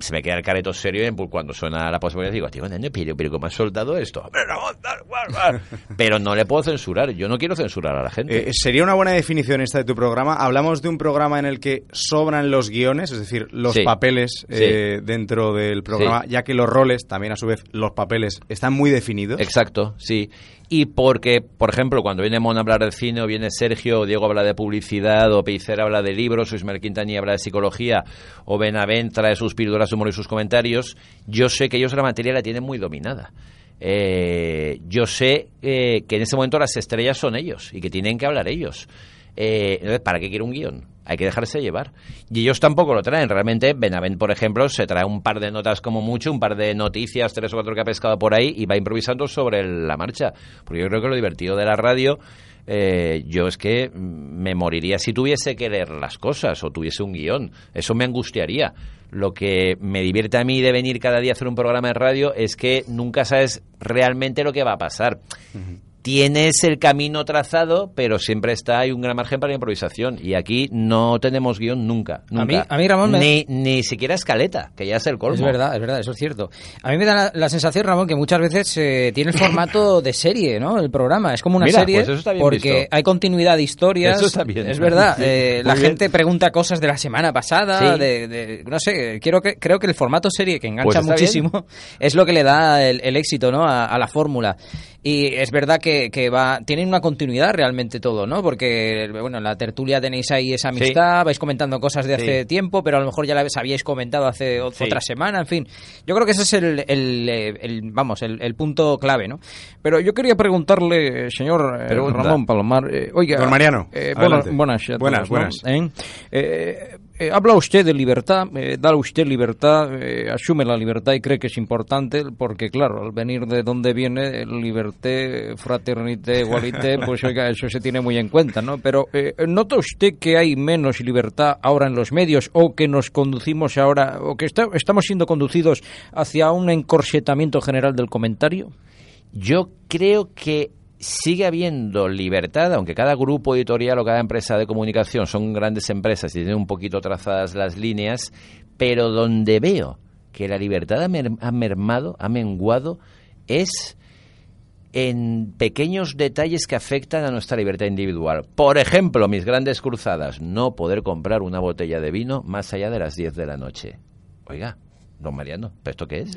se me queda el careto serio en- cuando suena la posibilidad digo, tío, nene, pero, pero ¿cómo has soltado esto? Pero no le puedo censurar, yo no quiero censurar a la gente. Eh, sería una buena definición esta de tu programa. Hablamos de un programa en el que sobran los guiones, es decir, los Sí. papeles eh, dentro del programa, Sí. ya que los roles, también a su vez los papeles, están muy definidos. Exacto, sí. Y porque, por ejemplo, cuando viene Mon a hablar de cine, o viene Sergio, o Diego habla de publicidad, o Peicer habla de libros, o Ismael Quintanilla habla de psicología, o Benavent trae sus píldoras humor y sus comentarios, yo sé que ellos la materia la tienen muy dominada. Eh, yo sé eh, que en ese momento las estrellas son ellos y que tienen que hablar ellos. Eh, entonces, ¿para qué quiere un guion? Hay que dejarse llevar. Y ellos tampoco lo traen. Realmente, Benavent, por ejemplo, se trae un par de notas como mucho, un par de noticias, tres o cuatro que ha pescado por ahí y va improvisando sobre la marcha. Porque yo creo que lo divertido de la radio, eh, yo es que mm, me moriría si tuviese que leer las cosas o tuviese un guion. Eso me angustiaría. Lo que me divierte a mí de venir cada día a hacer un programa de radio es que nunca sabes realmente lo que va a pasar tienes el camino trazado, pero siempre está hay un gran margen para la improvisación. Y aquí no tenemos guion nunca. nunca. A mí- a mí, Ramón, me- ni, ni siquiera escaleta, que ya es el colmo. Es verdad, es verdad, eso es cierto. A mí me da la, la sensación, Ramón, que muchas veces eh, tiene el formato de serie, ¿no? El programa es como una Mira, serie pues eso está bien porque visto. hay continuidad de historias. Eso está bien. Es verdad. Eh, la bien. gente pregunta cosas de la semana pasada, Sí. de, de- no sé. Quiero que creo que el formato serie que engancha Pues muchísimo es lo que le da el, el éxito, ¿no? A, a la fórmula. Y es verdad que, que va tienen una continuidad realmente todo, ¿no? Porque bueno, en la tertulia tenéis ahí esa amistad, vais comentando cosas de hace Sí. tiempo, pero a lo mejor ya la habíais comentado hace Sí. otra semana, en fin. Yo creo que ese es el, el, eh, el- vamos, el, el punto clave, ¿no? Pero yo quería preguntarle, señor eh, Pregunta. Ramón Palomar, eh, oiga... Don Mariano, eh, buenas, buenas, Buenas, todos, ¿no? buenas. ¿Eh? Eh, eh, habla usted de libertad, eh, da usted libertad, eh, asume la libertad y cree que es importante, porque claro, al venir de donde viene, liberté, fraternité, igualité, pues oiga, eso se tiene muy en cuenta, ¿no? Pero eh, ¿nota usted que hay menos libertad ahora en los medios o que nos conducimos ahora, o que está- estamos siendo conducidos hacia un encorsetamiento general del comentario? Yo creo que sigue habiendo libertad, aunque cada grupo editorial o cada empresa de comunicación son grandes empresas y tienen un poquito trazadas las líneas, pero donde veo que la libertad ha, mer- ha mermado, ha menguado, es en pequeños detalles que afectan a nuestra libertad individual. Por ejemplo, mis grandes cruzadas, no poder comprar una botella de vino más allá de las 10 de la noche. Oiga, don Mariano, ¿pero esto qué es?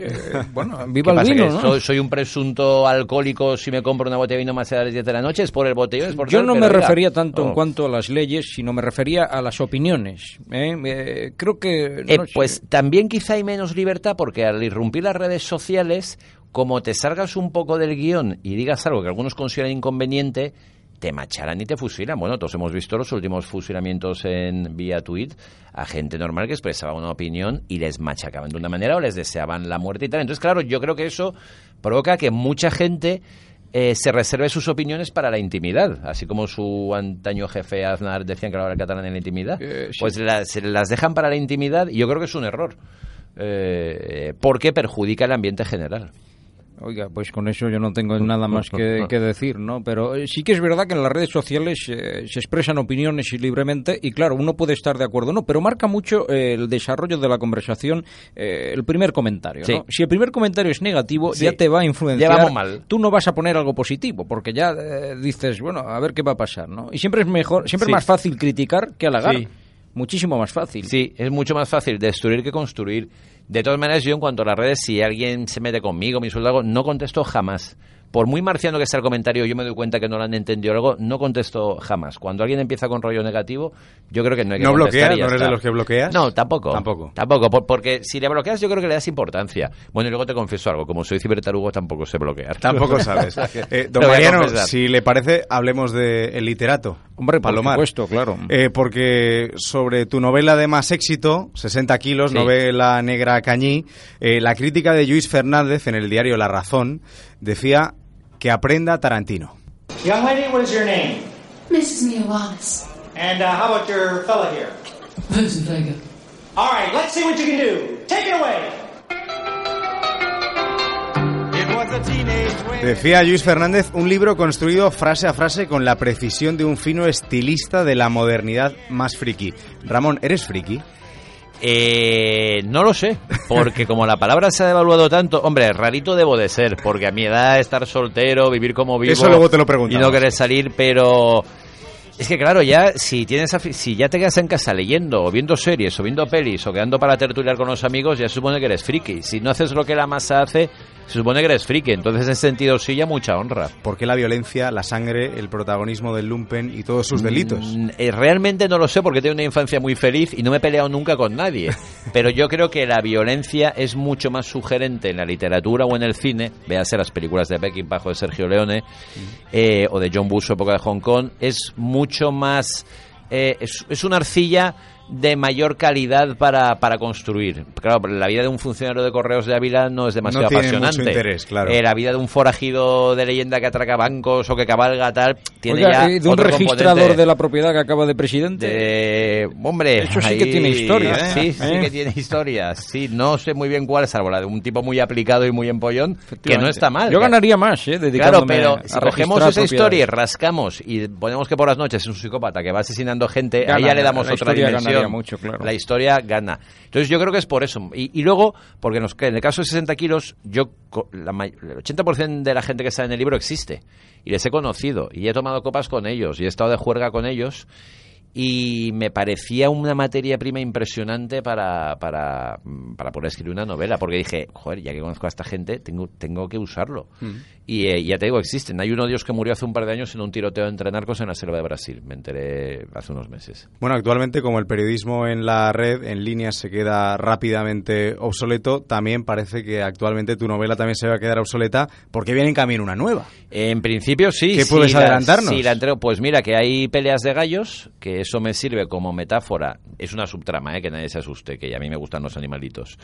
bueno, ¿Qué viva el vino, que ¿no? soy, soy un presunto alcohólico si me compro una botella de vino más allá de las 10 de la noche? ¿Es por el botellón? ¿Es por Yo tal? no me refería tanto en oh. cuanto a las leyes, sino me refería a las opiniones. ¿eh? Eh, creo que... Eh, no pues también quizá hay menos libertad porque al irrumpir las redes sociales, como te salgas un poco del guion y digas algo que algunos consideran inconveniente, te macharán y te fusilan. Bueno, todos hemos visto los últimos fusilamientos en vía tweet a gente normal que expresaba una opinión y les machacaban de una manera o les deseaban la muerte y tal. Entonces, claro, yo creo que eso provoca que mucha gente eh, se reserve sus opiniones para la intimidad, así como su antaño jefe Aznar decían que hablaba el catalán en la intimidad, Eh, sí. pues las, las dejan para la intimidad y yo creo que es un error, eh, porque perjudica el ambiente general. Oiga, pues con eso yo no tengo nada más que, que decir, ¿no? Pero eh, sí que es verdad que en las redes sociales eh, se expresan opiniones y libremente y claro, uno puede estar de acuerdo, ¿no? Pero marca mucho eh, el desarrollo de la conversación eh, el primer comentario, ¿no? Sí. Si el primer comentario es negativo, Sí. ya te va a influenciar. Ya vamos mal. Tú no vas a poner algo positivo porque ya dices, bueno, a ver qué va a pasar, ¿no? Y siempre es mejor, siempre Sí. es más fácil criticar que halagar. Sí. Muchísimo más fácil. Sí, es mucho más fácil destruir que construir. De todas maneras, yo en cuanto a las redes, si alguien se mete conmigo, me insulta algo, no contesto jamás. Por muy marciano que sea el comentario, yo me doy cuenta que no lo han entendido algo, no contesto jamás. Cuando alguien empieza con rollo negativo, yo creo que no hay que ¿No bloqueas? ¿No eres está. de los que bloqueas? No, tampoco. Tampoco. Tampoco, por- porque si le bloqueas yo creo que le das importancia. Bueno, y luego te confieso algo, como soy cibertarugo tampoco sé bloquear. Tampoco sabes. Eh, don Mariano, si le parece, hablemos de El Literato. Hombre, por Palomar. supuesto, claro. Eh, porque sobre tu novela de más éxito, 60 kilos, Sí. novela negra cañí, eh, la crítica de Luis Fernández en el diario La Razón decía que aprenda Tarantino. Young lady, what is your name? Mrs. Mia Wallace. And uh, how about your fella here? Vincent Vega. All right, let's see what you can do. Take it away. It was a teenage way. Decía Luis Fernández, un libro construido frase a frase con la precisión de un fino estilista de la modernidad más friki. Ramón, ¿eres friki? Eh, no lo sé, porque como la palabra se ha devaluado tanto, hombre, rarito debo de ser, porque a mi edad estar soltero, vivir como vivo Eso luego te lo y no querer salir, pero es que claro, ya si tienes si ya te quedas en casa leyendo o viendo series o viendo pelis o quedando para tertuliar con los amigos, ya se supone que eres friki. Si no haces lo que la masa hace, se supone que eres friki. Entonces, en ese sentido, sí, ya mucha honra. ¿Por qué la violencia, la sangre, el protagonismo del lumpen y todos sus delitos? Mm, eh, realmente no lo sé porque tengo una infancia muy feliz y no me he peleado nunca con nadie. Pero yo creo que la violencia es mucho más sugerente en la literatura o en el cine. Véase las películas de Peckinpah o de Sergio Leone eh, o de John Bush, época de Hong Kong. Es mucho más. eh, es una arcilla de mayor calidad para, para construir. Claro, la vida de un funcionario de correos de Ávila no es demasiado No tiene apasionante. mucho interés, claro. Eh, la vida de un forajido de leyenda que atraca bancos o que cabalga tal tiene Oiga, ya eh, de un otro registrador componente. de la propiedad que acaba de presidente. De- hombre, Eso sí ahí- que tiene historia, ¿eh? Sí, sí ¿Eh? que tiene historia. Sí, no sé muy bien cuál, salvo la de un tipo muy aplicado y muy empollón, que no está mal. Yo ganaría más, ¿eh? Claro, pero a si cogemos esa historia y rascamos y ponemos que por las noches es un psicópata que va asesinando gente, Gana, ahí ya le damos la otra dimensión. Ganaría mucho, claro. La historia gana. Entonces yo creo que es por eso. Y, y luego, porque nos, que en el caso de 60 kilos, yo la el 80% de la gente que está en el libro existe. Y les he conocido. Y he tomado copas con ellos. Y he estado de juerga con ellos. Y me parecía una materia prima impresionante para, para, mm, para poder escribir una novela. Porque dije, joder, ya que conozco a esta gente, tengo, tengo que usarlo. Y eh, ya te digo, existen. Hay uno de ellos que murió hace un par de años en un tiroteo entre narcos en la selva de Brasil. Me enteré hace unos meses. Bueno, actualmente como el periodismo en la red, en línea, se queda rápidamente obsoleto, también parece que actualmente tu novela también se va a quedar obsoleta porque viene en camino una nueva. En principio sí. ¿Qué puedes la- adelantarnos? sí, la entrego. Pues mira, que hay peleas de gallos, que eso me sirve como metáfora. Es una subtrama, ¿eh? que nadie se asuste, que a mí me gustan los animalitos.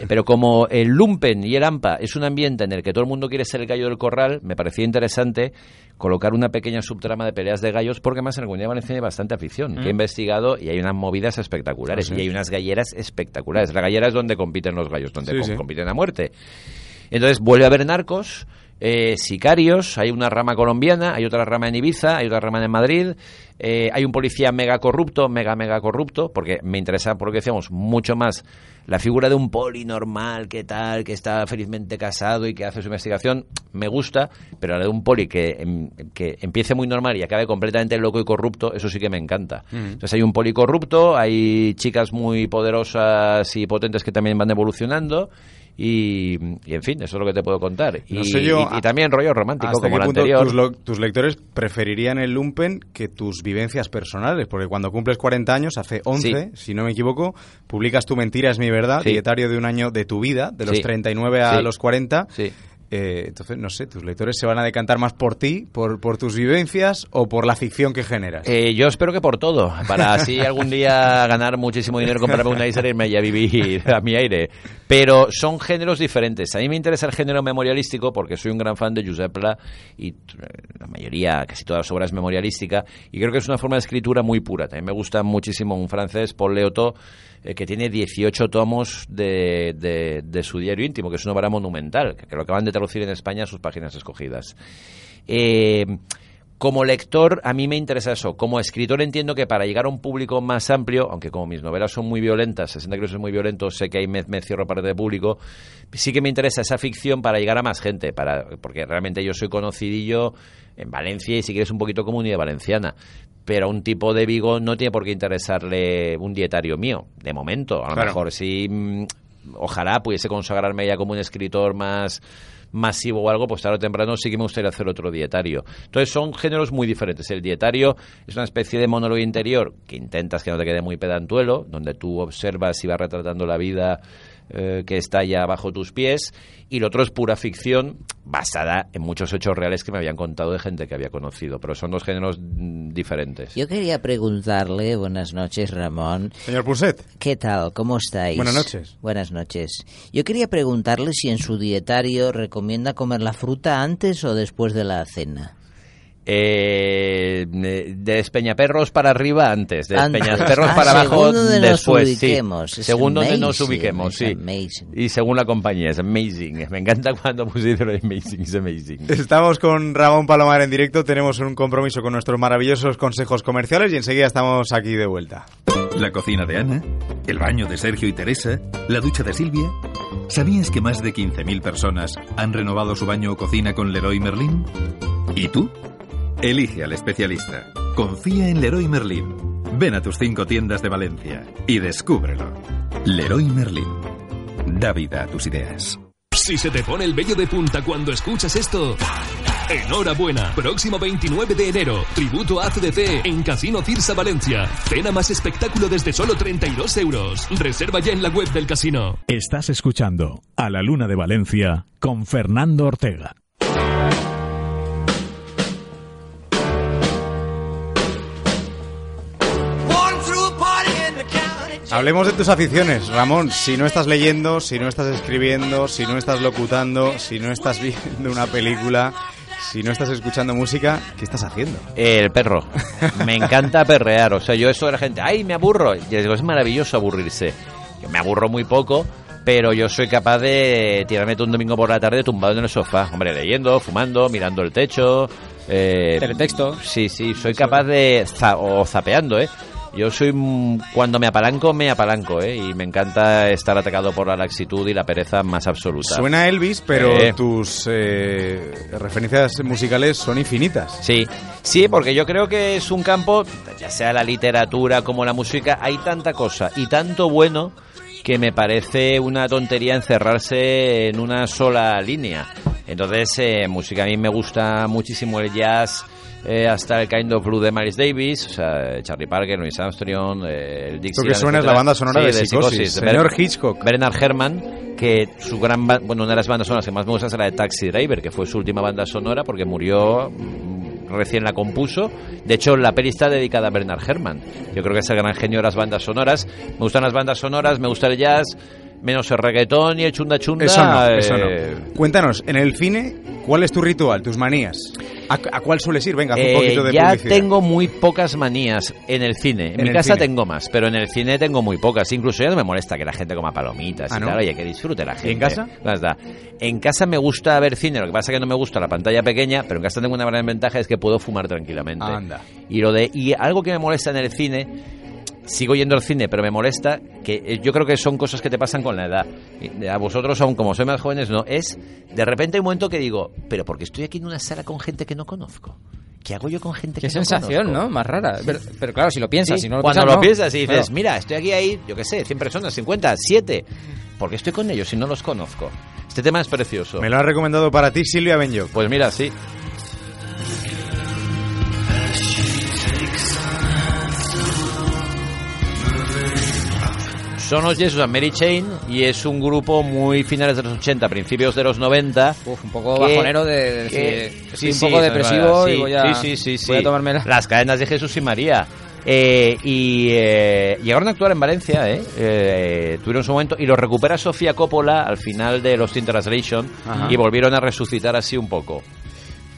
Eh, Pero como el lumpen y el ampa es un ambiente en el que todo el mundo quiere ser el gallo del corral, me parecía interesante colocar una pequeña subtrama de peleas de gallos, porque más en la Comunidad Valenciana hay bastante afición, que he Mm. investigado y hay unas movidas espectaculares, Ah, sí. y hay unas galleras espectaculares. La gallera es donde compiten los gallos, donde Sí, com- sí. compiten a muerte. Entonces vuelve a haber narcos, eh, sicarios, hay una rama colombiana, hay otra rama en Ibiza, hay otra rama en Madrid, eh, hay un policía mega corrupto, mega mega corrupto, porque me interesa, por lo que decíamos, mucho más la figura de un poli normal, que tal, que está felizmente casado y que hace su investigación, me gusta, pero la de un poli que, em, que empiece muy normal y acabe completamente loco y corrupto, eso sí que me encanta. Mm. Entonces hay un poli corrupto, hay chicas muy poderosas y potentes que también van evolucionando. Y, y, en fin, eso es lo que te puedo contar. Y, sé yo y- y también rollo romántico ¿Hasta como qué el punto anterior. tus, lo- tus lectores preferirían el lumpen que tus vivencias personales? Porque cuando cumples 40 años, hace 11, si no me equivoco, publicas Tu mentira es mi verdad, Sí. dietario de un año de tu vida, de los Sí. 39 a los 40. Eh, entonces, no sé, ¿tus lectores se van a decantar más por ti, por, por tus vivencias o por la ficción que generas? Eh, yo espero que por todo, para así algún día ganar muchísimo dinero, comprarme una isla y irme allá a vivir a mi aire. Pero son géneros diferentes. A mí me interesa el género memorialístico porque soy un gran fan de Josep Pla y eh, la mayoría, casi todas las obras es memorialística y creo que es una forma de escritura muy pura. También me gusta muchísimo un francés, Paul Leotot, eh, que tiene 18 tomos de, de, de su diario íntimo, que es una obra monumental, que, lo acaban de traducir en España sus páginas escogidas. Eh, como lector, a mí me interesa eso. Como escritor entiendo que para llegar a un público más amplio, aunque como mis novelas son muy violentas, 60 kilos es muy violento, sé que ahí me, me cierro parte de público, sí que me interesa esa ficción para llegar a más gente, para, porque realmente yo soy conocidillo en Valencia y si quieres un poquito comunidad valenciana. Pero a un tipo de Vigo no tiene por qué interesarle un dietario mío, de momento. A lo Claro. mejor sí, mm, ojalá pudiese consagrarme ya como un escritor más masivo o algo, pues tarde o temprano sí que me gustaría hacer otro dietario. Entonces son géneros muy diferentes. El dietario es una especie de monólogo interior que intentas que no te quede muy pedantuelo, donde tú observas y vas retratando la vida eh, que está ya bajo tus pies, y lo otro es pura ficción basada en muchos hechos reales que me habían contado de gente que había conocido, pero son dos géneros mm, diferentes. Yo quería preguntarle, buenas noches Ramón. Señor Puset. ¿Qué tal? ¿Cómo estáis? Buenas noches. Buenas noches. Yo quería preguntarle si en su dietario recomienda comer la fruta antes o después de la cena. Eh, de Despeñaperros para arriba antes, de. Despeñaperros Ah, para abajo según donde nos después. sí. ubiquemos. Es Según donde nos ubiquemos, sí. amazing. Y según la compañía, es amazing. Me encanta cuando pusiste lo de amazing, es amazing. Estamos con Ramón Palomar en directo, tenemos un compromiso con nuestros maravillosos consejos comerciales y enseguida estamos aquí de vuelta. La cocina de Ana, el baño de Sergio y Teresa, la ducha de Silvia. ¿Sabías que más de 15.000 personas han renovado su baño o cocina con Leroy Merlin? ¿Y tú? Elige al especialista. Confía en Leroy Merlin. Ven a tus cinco tiendas de Valencia y descúbrelo. Leroy Merlin. Da vida a tus ideas. Si se te pone el vello de punta cuando escuchas esto, enhorabuena. Próximo 29 de enero, tributo a ACDC en Casino Cirsa Valencia. Cena más espectáculo desde solo 32 euros. Reserva ya en la web del casino. Estás escuchando a la Luna de Valencia con Fernando Ortega. Hablemos de tus aficiones, Ramón. Si no estás leyendo, si no estás escribiendo, si no estás locutando, si no estás viendo una película, si no estás escuchando música, ¿qué estás haciendo? El perro. Me encanta perrear. O sea, yo eso de la gente, ¡ay, me aburro! Y digo, es maravilloso aburrirse. Yo me aburro muy poco, pero yo soy capaz de tirarme todo un domingo por la tarde tumbado en el sofá. Hombre, leyendo, fumando, mirando el techo. Eh, Teletexto. Sí, sí, soy capaz de... za- o zapeando, ¿eh? Yo soy... Cuando me apalanco, me apalanco, ¿eh? Y me encanta estar atacado por la laxitud y la pereza más absoluta. Suena Elvis, pero Eh. tus eh, referencias musicales son infinitas. Sí, sí, porque yo creo que es un campo, ya sea la literatura como la música, hay tanta cosa y tanto bueno que me parece una tontería encerrarse en una sola línea. Entonces, eh, música a mí me gusta muchísimo el jazz, eh, hasta el Kind of Blue de Miles Davis, o sea, Charlie Parker, Louis Armstrong, eh, el Dixieland, que suena es la banda sonora Sí, de Psicosis, señor Hitchcock. Bernard Herrmann, que su gran bueno, una de las bandas sonoras que más me gusta es la de Taxi Driver, que fue su última banda sonora porque murió mm, recién la compuso. De hecho, la peli está dedicada a Bernard Herrmann. Yo creo que es el gran genio de las bandas sonoras. Me gustan las bandas sonoras, me gusta el jazz, menos el reggaetón y el chunda chunda. Eso no, eh, eso no. Cuéntanos, en el cine, ¿cuál es tu ritual, tus manías? ¿A, a cuál sueles ir? Venga, un Eh, poquito de ya publicidad. tengo muy pocas manías en el cine. En, En mi casa cine. tengo más, pero en el cine tengo muy pocas. Incluso ya no me molesta que la gente coma palomitas Ah, y ¿no? tal. Oye, que disfrute la gente. en casa? En casa me gusta ver cine, lo que pasa es que no me gusta la pantalla pequeña, pero en casa tengo una gran ventaja, es que puedo fumar tranquilamente. Anda. Y, lo de, y algo que me molesta en el cine, sigo yendo al cine, pero me molesta, que eh, yo creo que son cosas que te pasan con la edad. Y A vosotros, aún como sois más jóvenes, no. Es, de repente hay un momento que digo, pero porque estoy aquí en una sala con gente que no conozco. ¿Qué hago yo con gente Qué que no sensación, conozco? ¿no? Más rara. Pero, pero claro, si lo piensas, Sí, si no lo cuando piensas, lo no. piensas y dices, Claro. mira, estoy aquí ahí, yo qué sé, 100 personas, 50, 7. ¿Por qué estoy con ellos si no los conozco? Este tema es precioso. Me lo ha recomendado para ti Silvia Benyo. Pues mira, sí. Son los Jesus and Mary Chain y es un grupo muy finales de los 80, principios de los 90. un poco bajonero de- de decir, estoy un poco es depresivo y sí, voy a- sí, sí, sí, voy a sí. tomármela. Las cadenas de Jesús y María. Eh, y eh, llegaron a actuar en Valencia, ¿eh? Eh, tuvieron su momento y lo recupera Sofía Coppola al final de Lost in Translation Ajá. y volvieron a resucitar así un poco.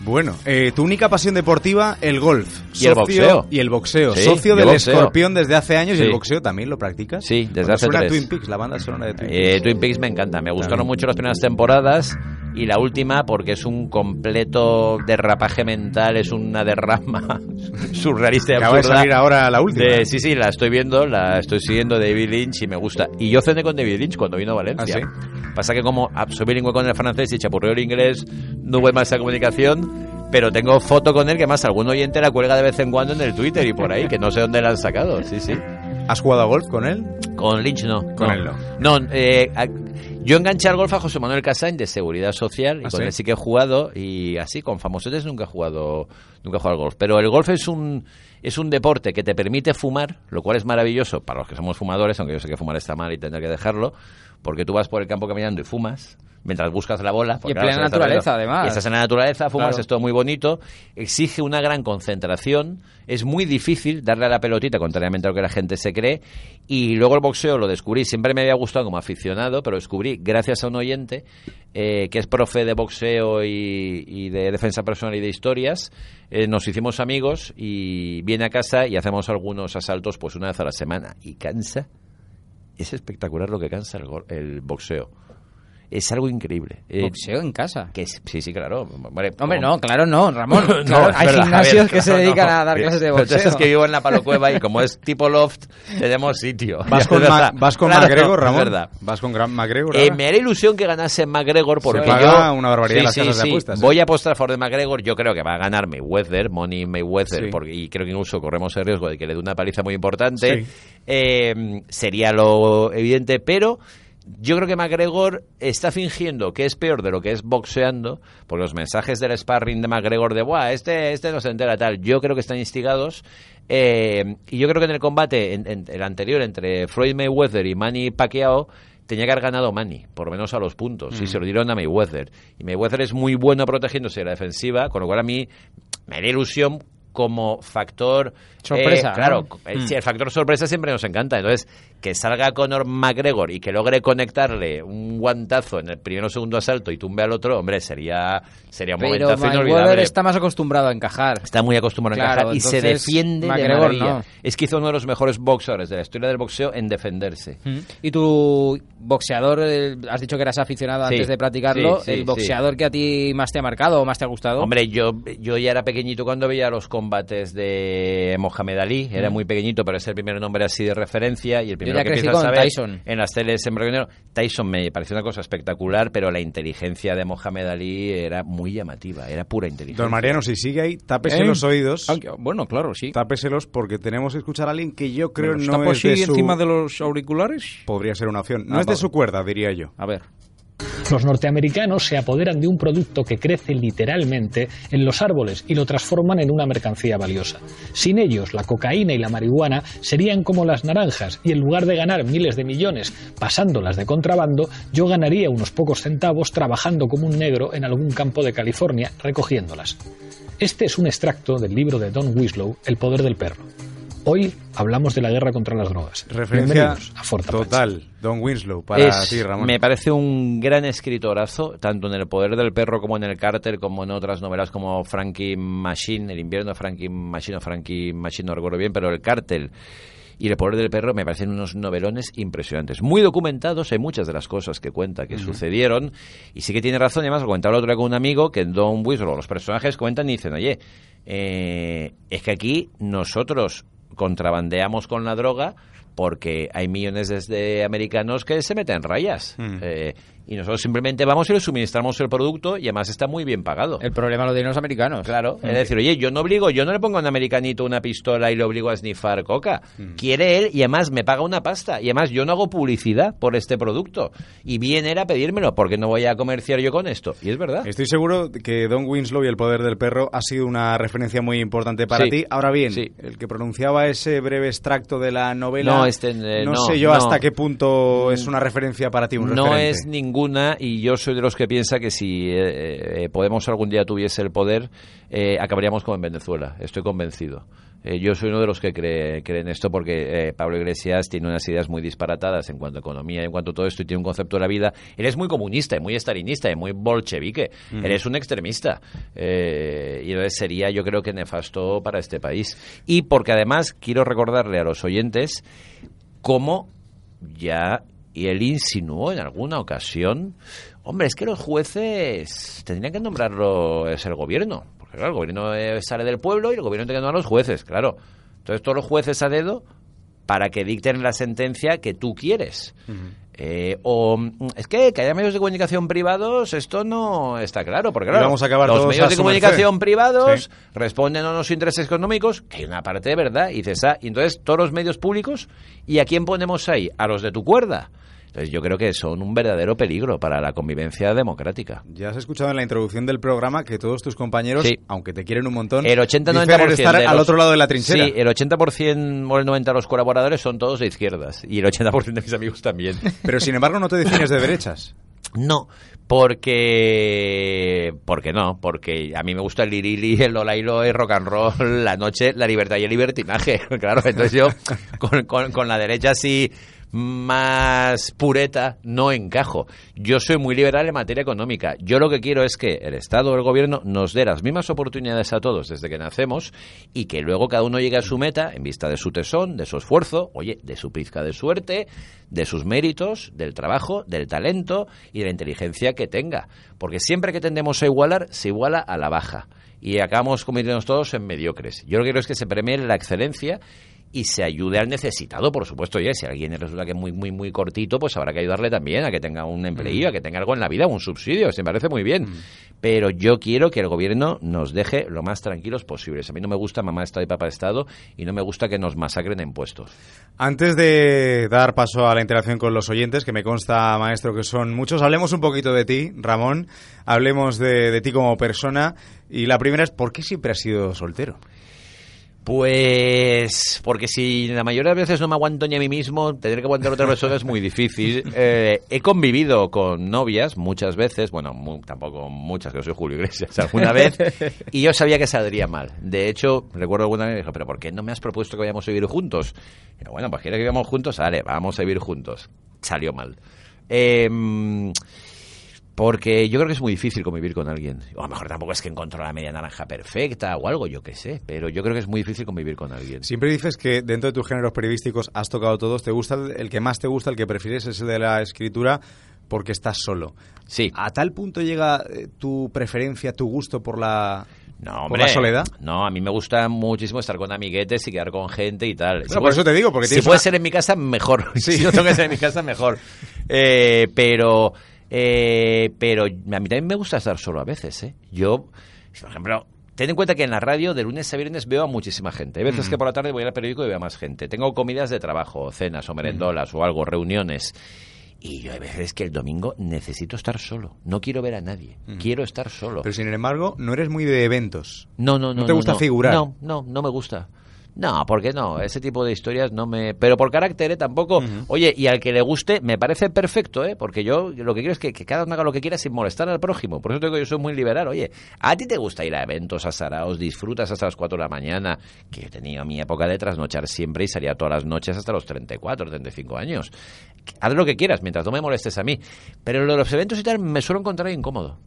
Bueno, eh, tu única pasión deportiva, el golf. Y el boxeo. Y el boxeo. Sí, Socio del boxeo. escorpión desde hace años y el boxeo también lo practicas. Sí, desde hace suena tres. Twin Peaks, la banda sonora de Twin Eh, Peaks. Twin Peaks me encanta, me gustaron mucho las primeras temporadas. Y la última porque es un completo derrapaje mental, es una derrama surrealista y Acaba de salir ahora la última. De- sí, sí, la estoy viendo, la estoy siguiendo de David Lynch y me gusta. Y yo cené con David Lynch cuando vino a Valencia. ¿Ah, Pasa que como soy bilingüe con el francés y chapurreo el inglés, no hubo más esa comunicación. Pero tengo foto con él que más algún oyente la cuelga de vez en cuando en el Twitter y por ahí, que no sé dónde la han sacado. Sí, sí. ¿Has jugado a golf con él? Con Lynch no. Con no. él no. No, eh, a- yo enganché al golf a José Manuel Casain de Seguridad Social y ¿Ah, con sí? él sí que he jugado y así con famosetes nunca he jugado nunca he jugado al golf. Pero el golf es un es un deporte que te permite fumar, lo cual es maravilloso para los que somos fumadores, aunque yo sé que fumar está mal y tener que dejarlo, porque tú vas por el campo caminando y fumas mientras buscas la bola. porque en plena naturaleza, además. Y estás en la naturaleza, fumas, Claro. es todo muy bonito, exige una gran concentración, es muy difícil darle a la pelotita, contrariamente a lo que la gente se cree, y luego el boxeo lo descubrí, siempre me había gustado como aficionado, pero descubrí gracias a un oyente eh, que es profe de boxeo y, y de defensa personal y de historias, eh, nos hicimos amigos y viene a casa y hacemos algunos asaltos pues una vez a la semana, y cansa, es espectacular lo que cansa el, el boxeo. Es algo increíble. Eh, Boxeo en casa. que es- sí, sí, claro. Hombre, Hombre, como- no, claro, no, Ramón. No, Claro, es hay verdad, gimnasios Javier, que se dedican no. a dar clases de Pero entonces boxeo. es que vivo en la palocueva y como es tipo loft, tenemos sitio. ¿Vas con, Es Ma- verdad. vas con Claro, McGregor, es Ramón? verdad. ¿Vas con Gran McGregor? Eh, me haría ilusión que ganase McGregor porque paga yo una barbaridad Sí, las sí, casas de apuestas, ¿eh? Voy a apostar a favor de McGregor. Yo creo que va a ganar Mayweather, Money Mayweather, Sí. porque, y creo que incluso corremos el riesgo de que le dé una paliza muy importante. Sí. Eh, sería lo evidente, pero yo creo que McGregor está fingiendo que es peor de lo que es boxeando, por los mensajes del sparring de McGregor de, Buah, este, este no se entera tal. Yo creo que están instigados. eh, y yo creo que en el combate, en, en- el anterior, entre Floyd Mayweather y Manny Pacquiao, tenía que haber ganado Manny, por lo menos a los puntos, y Mm. se lo dieron a Mayweather. Y Mayweather es muy bueno protegiéndose de la defensiva, con lo cual a mí me haría ilusión como factor Sorpresa, eh, claro, eh, Mm. sí, el factor sorpresa siempre nos encanta. Entonces, que salga Conor McGregor y que logre conectarle un guantazo en el primero o segundo asalto y tumbe al otro, hombre, sería, sería un Pero momentazo inolvidable. está más acostumbrado a encajar. Está muy acostumbrado a encajar y se defiende de McGregor maravilla. no. Es quizá uno de los mejores boxeadores de la historia del boxeo en defenderse. Mm. Y tu boxeador, eh, has dicho que eras aficionado Sí, antes de practicarlo, sí, sí, el boxeador que a ti más te ha marcado o más te ha gustado. Hombre, yo, yo ya era pequeñito cuando veía los combates de Mohamed Ali. Era Mm. muy pequeñito, pero es el primer nombre así de referencia. Y el primero ya que crecí empiezas a con ver Tyson. en las teles en negro. Tyson me pareció una cosa espectacular, pero la inteligencia de Mohamed Ali era muy llamativa. Era pura inteligencia. Don Mariano, si sigue ahí, tápese ¿Eh? los oídos. Aunque, bueno, claro, sí. Tápeselos porque tenemos que escuchar a alguien que yo creo ¿Me los no tapo es de su... encima de los auriculares? Podría ser una opción. No Ah, es de vale. su cuerda, diría yo. A ver. Los norteamericanos se apoderan de un producto que crece literalmente en los árboles y lo transforman en una mercancía valiosa. Sin ellos, la cocaína y la marihuana serían como las naranjas y en lugar de ganar miles de millones pasándolas de contrabando, yo ganaría unos pocos centavos trabajando como un negro en algún campo de California recogiéndolas. Este es un extracto del libro de Don Winslow, El poder del perro. Hoy hablamos de la guerra contra las drogas. Referencia a total, Don Winslow, para Es- ti, Ramón. Me parece un gran escritorazo, tanto en El Poder del Perro como en El Cártel, como en otras novelas como Frankie Machine, El invierno de Frankie Machine o Frankie Machine, no recuerdo bien, pero El Cártel y El Poder del Perro me parecen unos novelones impresionantes. Muy documentados en muchas de las cosas que cuenta que sucedieron. Y sí que tiene razón, y además lo comentaba el otro día con un amigo, que en Don Winslow los personajes cuentan y dicen, oye, eh, es que aquí nosotros contrabandeamos con la droga porque hay millones de, de americanos que se meten rayas. Mm. Eh, y nosotros simplemente vamos y les suministramos el producto y además está muy bien pagado. El problema lo tienen los americanos. Claro, Mm. es decir, oye, yo no obligo, yo no le pongo a un americanito una pistola y le obligo a snifar coca. Mm. Quiere él y además me paga una pasta. Y además yo no hago publicidad por este producto. Y viene él a pedírmelo porque no voy a comerciar yo con esto. Y es verdad. Estoy seguro de que Don Winslow y el poder del perro ha sido una referencia muy importante para Sí. ti. Ahora bien, Sí. el que pronunciaba ese breve extracto de la novela, No, este, eh, no, no, sé yo no. hasta qué punto es una referencia para ti, un no referente. es ninguna y yo soy de los que piensa que si eh, eh, Podemos algún día tuviese el poder, eh, acabaríamos como en Venezuela. Estoy convencido. Yo soy uno de los que cree, cree en esto porque Pablo Iglesias tiene unas ideas muy disparatadas en cuanto a economía en cuanto a todo esto y tiene un concepto de la vida. Él es muy comunista y muy estalinista y muy bolchevique. Mm. Él es un extremista. Y entonces sería, yo creo que nefasto para este país. Y porque además quiero recordarle a los oyentes cómo ya y él insinuó en alguna ocasión, hombre, es que los jueces tendrían que nombrarlo es el gobierno, porque claro, el gobierno eh, sale del pueblo y el gobierno tiene que nombrar a los jueces, claro. Entonces todos los jueces a dedo para que dicten la sentencia que tú quieres. Eh, o es que que haya medios de comunicación privados, esto no está claro, porque claro, vamos a acabar los medios de comunicación privados Sí. responden a unos intereses económicos, que hay una parte de verdad, y dices, ah, y entonces todos los medios públicos, ¿y a quién ponemos ahí? A los de tu cuerda. Entonces yo creo que son un verdadero peligro para la convivencia democrática. Ya has escuchado en la introducción del programa que todos tus compañeros, Sí. aunque te quieren un montón, El 80-90% prefieren estar de al otro lado de la trinchera. Sí, el 80% o el 90% de los colaboradores son todos de izquierdas y el 80% de mis amigos también. Pero sin embargo no te defines de derechas. No, porque porque no, porque a mí me gusta el lirili, el lolailo, el rock and roll, la noche, la libertad y el libertinaje. Claro, entonces yo con, con- con la derecha así más pureta no encajo. Yo soy muy liberal en materia económica. Yo lo que quiero es que el Estado o el Gobierno nos dé las mismas oportunidades a todos desde que nacemos y que luego cada uno llegue a su meta en vista de su tesón, de su esfuerzo, oye, de su pizca de suerte, de sus méritos, del trabajo, del talento y de la inteligencia que tenga. Porque siempre que tendemos a igualar, se iguala a la baja. Y acabamos convirtiéndonos todos en mediocres. Yo lo que quiero es que se premie la excelencia y se ayude al necesitado, por supuesto. Oye, si alguien le resulta que es muy, muy, muy cortito, pues habrá que ayudarle también a que tenga un empleo, a que tenga algo en la vida, un subsidio, se me parece muy bien. Pero yo quiero que el gobierno nos deje lo más tranquilos posibles. A mí no me gusta mamá Estado y papá Estado y no me gusta que nos masacren en impuestos. Antes de dar paso a la interacción con los oyentes, que me consta, maestro, que son muchos, hablemos un poquito de ti, Ramón. Hablemos de, de ti como persona. Y la primera es, ¿por qué siempre has sido soltero? Pues porque si la mayoría de veces no me aguanto ni a mí mismo, tener que aguantar a otra persona es muy difícil. Eh, he convivido con novias muchas veces, bueno, tampoco muchas, que yo soy Julio Iglesias, alguna vez, y yo sabía que saldría mal. De hecho, recuerdo alguna vez dijo, pero ¿por qué no me has propuesto que vayamos a vivir juntos? Pero bueno, pues quieres que vivamos juntos, vale, vamos a vivir juntos. Salió mal. Em, porque yo creo que es muy difícil convivir con alguien. O a lo mejor tampoco es que encontró la media naranja perfecta o algo, yo qué sé. Pero yo creo que es muy difícil convivir con alguien. Siempre dices que dentro de tus géneros periodísticos has tocado todos. ¿Te gusta el, el que más te gusta, el que prefieres, es el de la escritura? Porque estás solo. Sí. ¿A tal punto llega eh, tu preferencia, tu gusto por la, No, por la soledad? No, a mí me gusta muchísimo estar con amiguetes y quedar con gente y tal. Bueno, por eso te digo, porque si puede una- ser en mi casa, mejor. si no tengo que ser en mi casa, mejor. Eh, pero, eh, pero a mí también me gusta estar solo a veces. ¿eh? Yo, por ejemplo, ten en cuenta que en la radio de lunes a viernes veo a muchísima gente. Hay veces Mm. que por la tarde voy al periódico y veo a más gente. Tengo comidas de trabajo, cenas o merendolas o algo, reuniones. Y yo hay veces que el domingo necesito estar solo. No quiero ver a nadie. Quiero estar solo. Pero sin embargo, no eres muy de eventos. No, no, no. ¿No te gusta no. figurar? No, no, no me gusta. No, porque no, ese tipo de historias no me... Pero por carácter, ¿eh? Tampoco... Oye, y al que le guste, me parece perfecto, ¿eh? Porque yo lo que quiero es que, que cada uno haga lo que quiera sin molestar al prójimo. Por eso te digo yo soy muy liberal. Oye, ¿a ti te gusta ir a eventos, a saraos, disfrutas hasta las 4 de la mañana? Que yo he tenido mi época de trasnochar siempre y salía todas las noches hasta los 34, 35 años. Haz lo que quieras, mientras no me molestes a mí. Pero lo de los eventos y tal me suelo encontrar incómodo.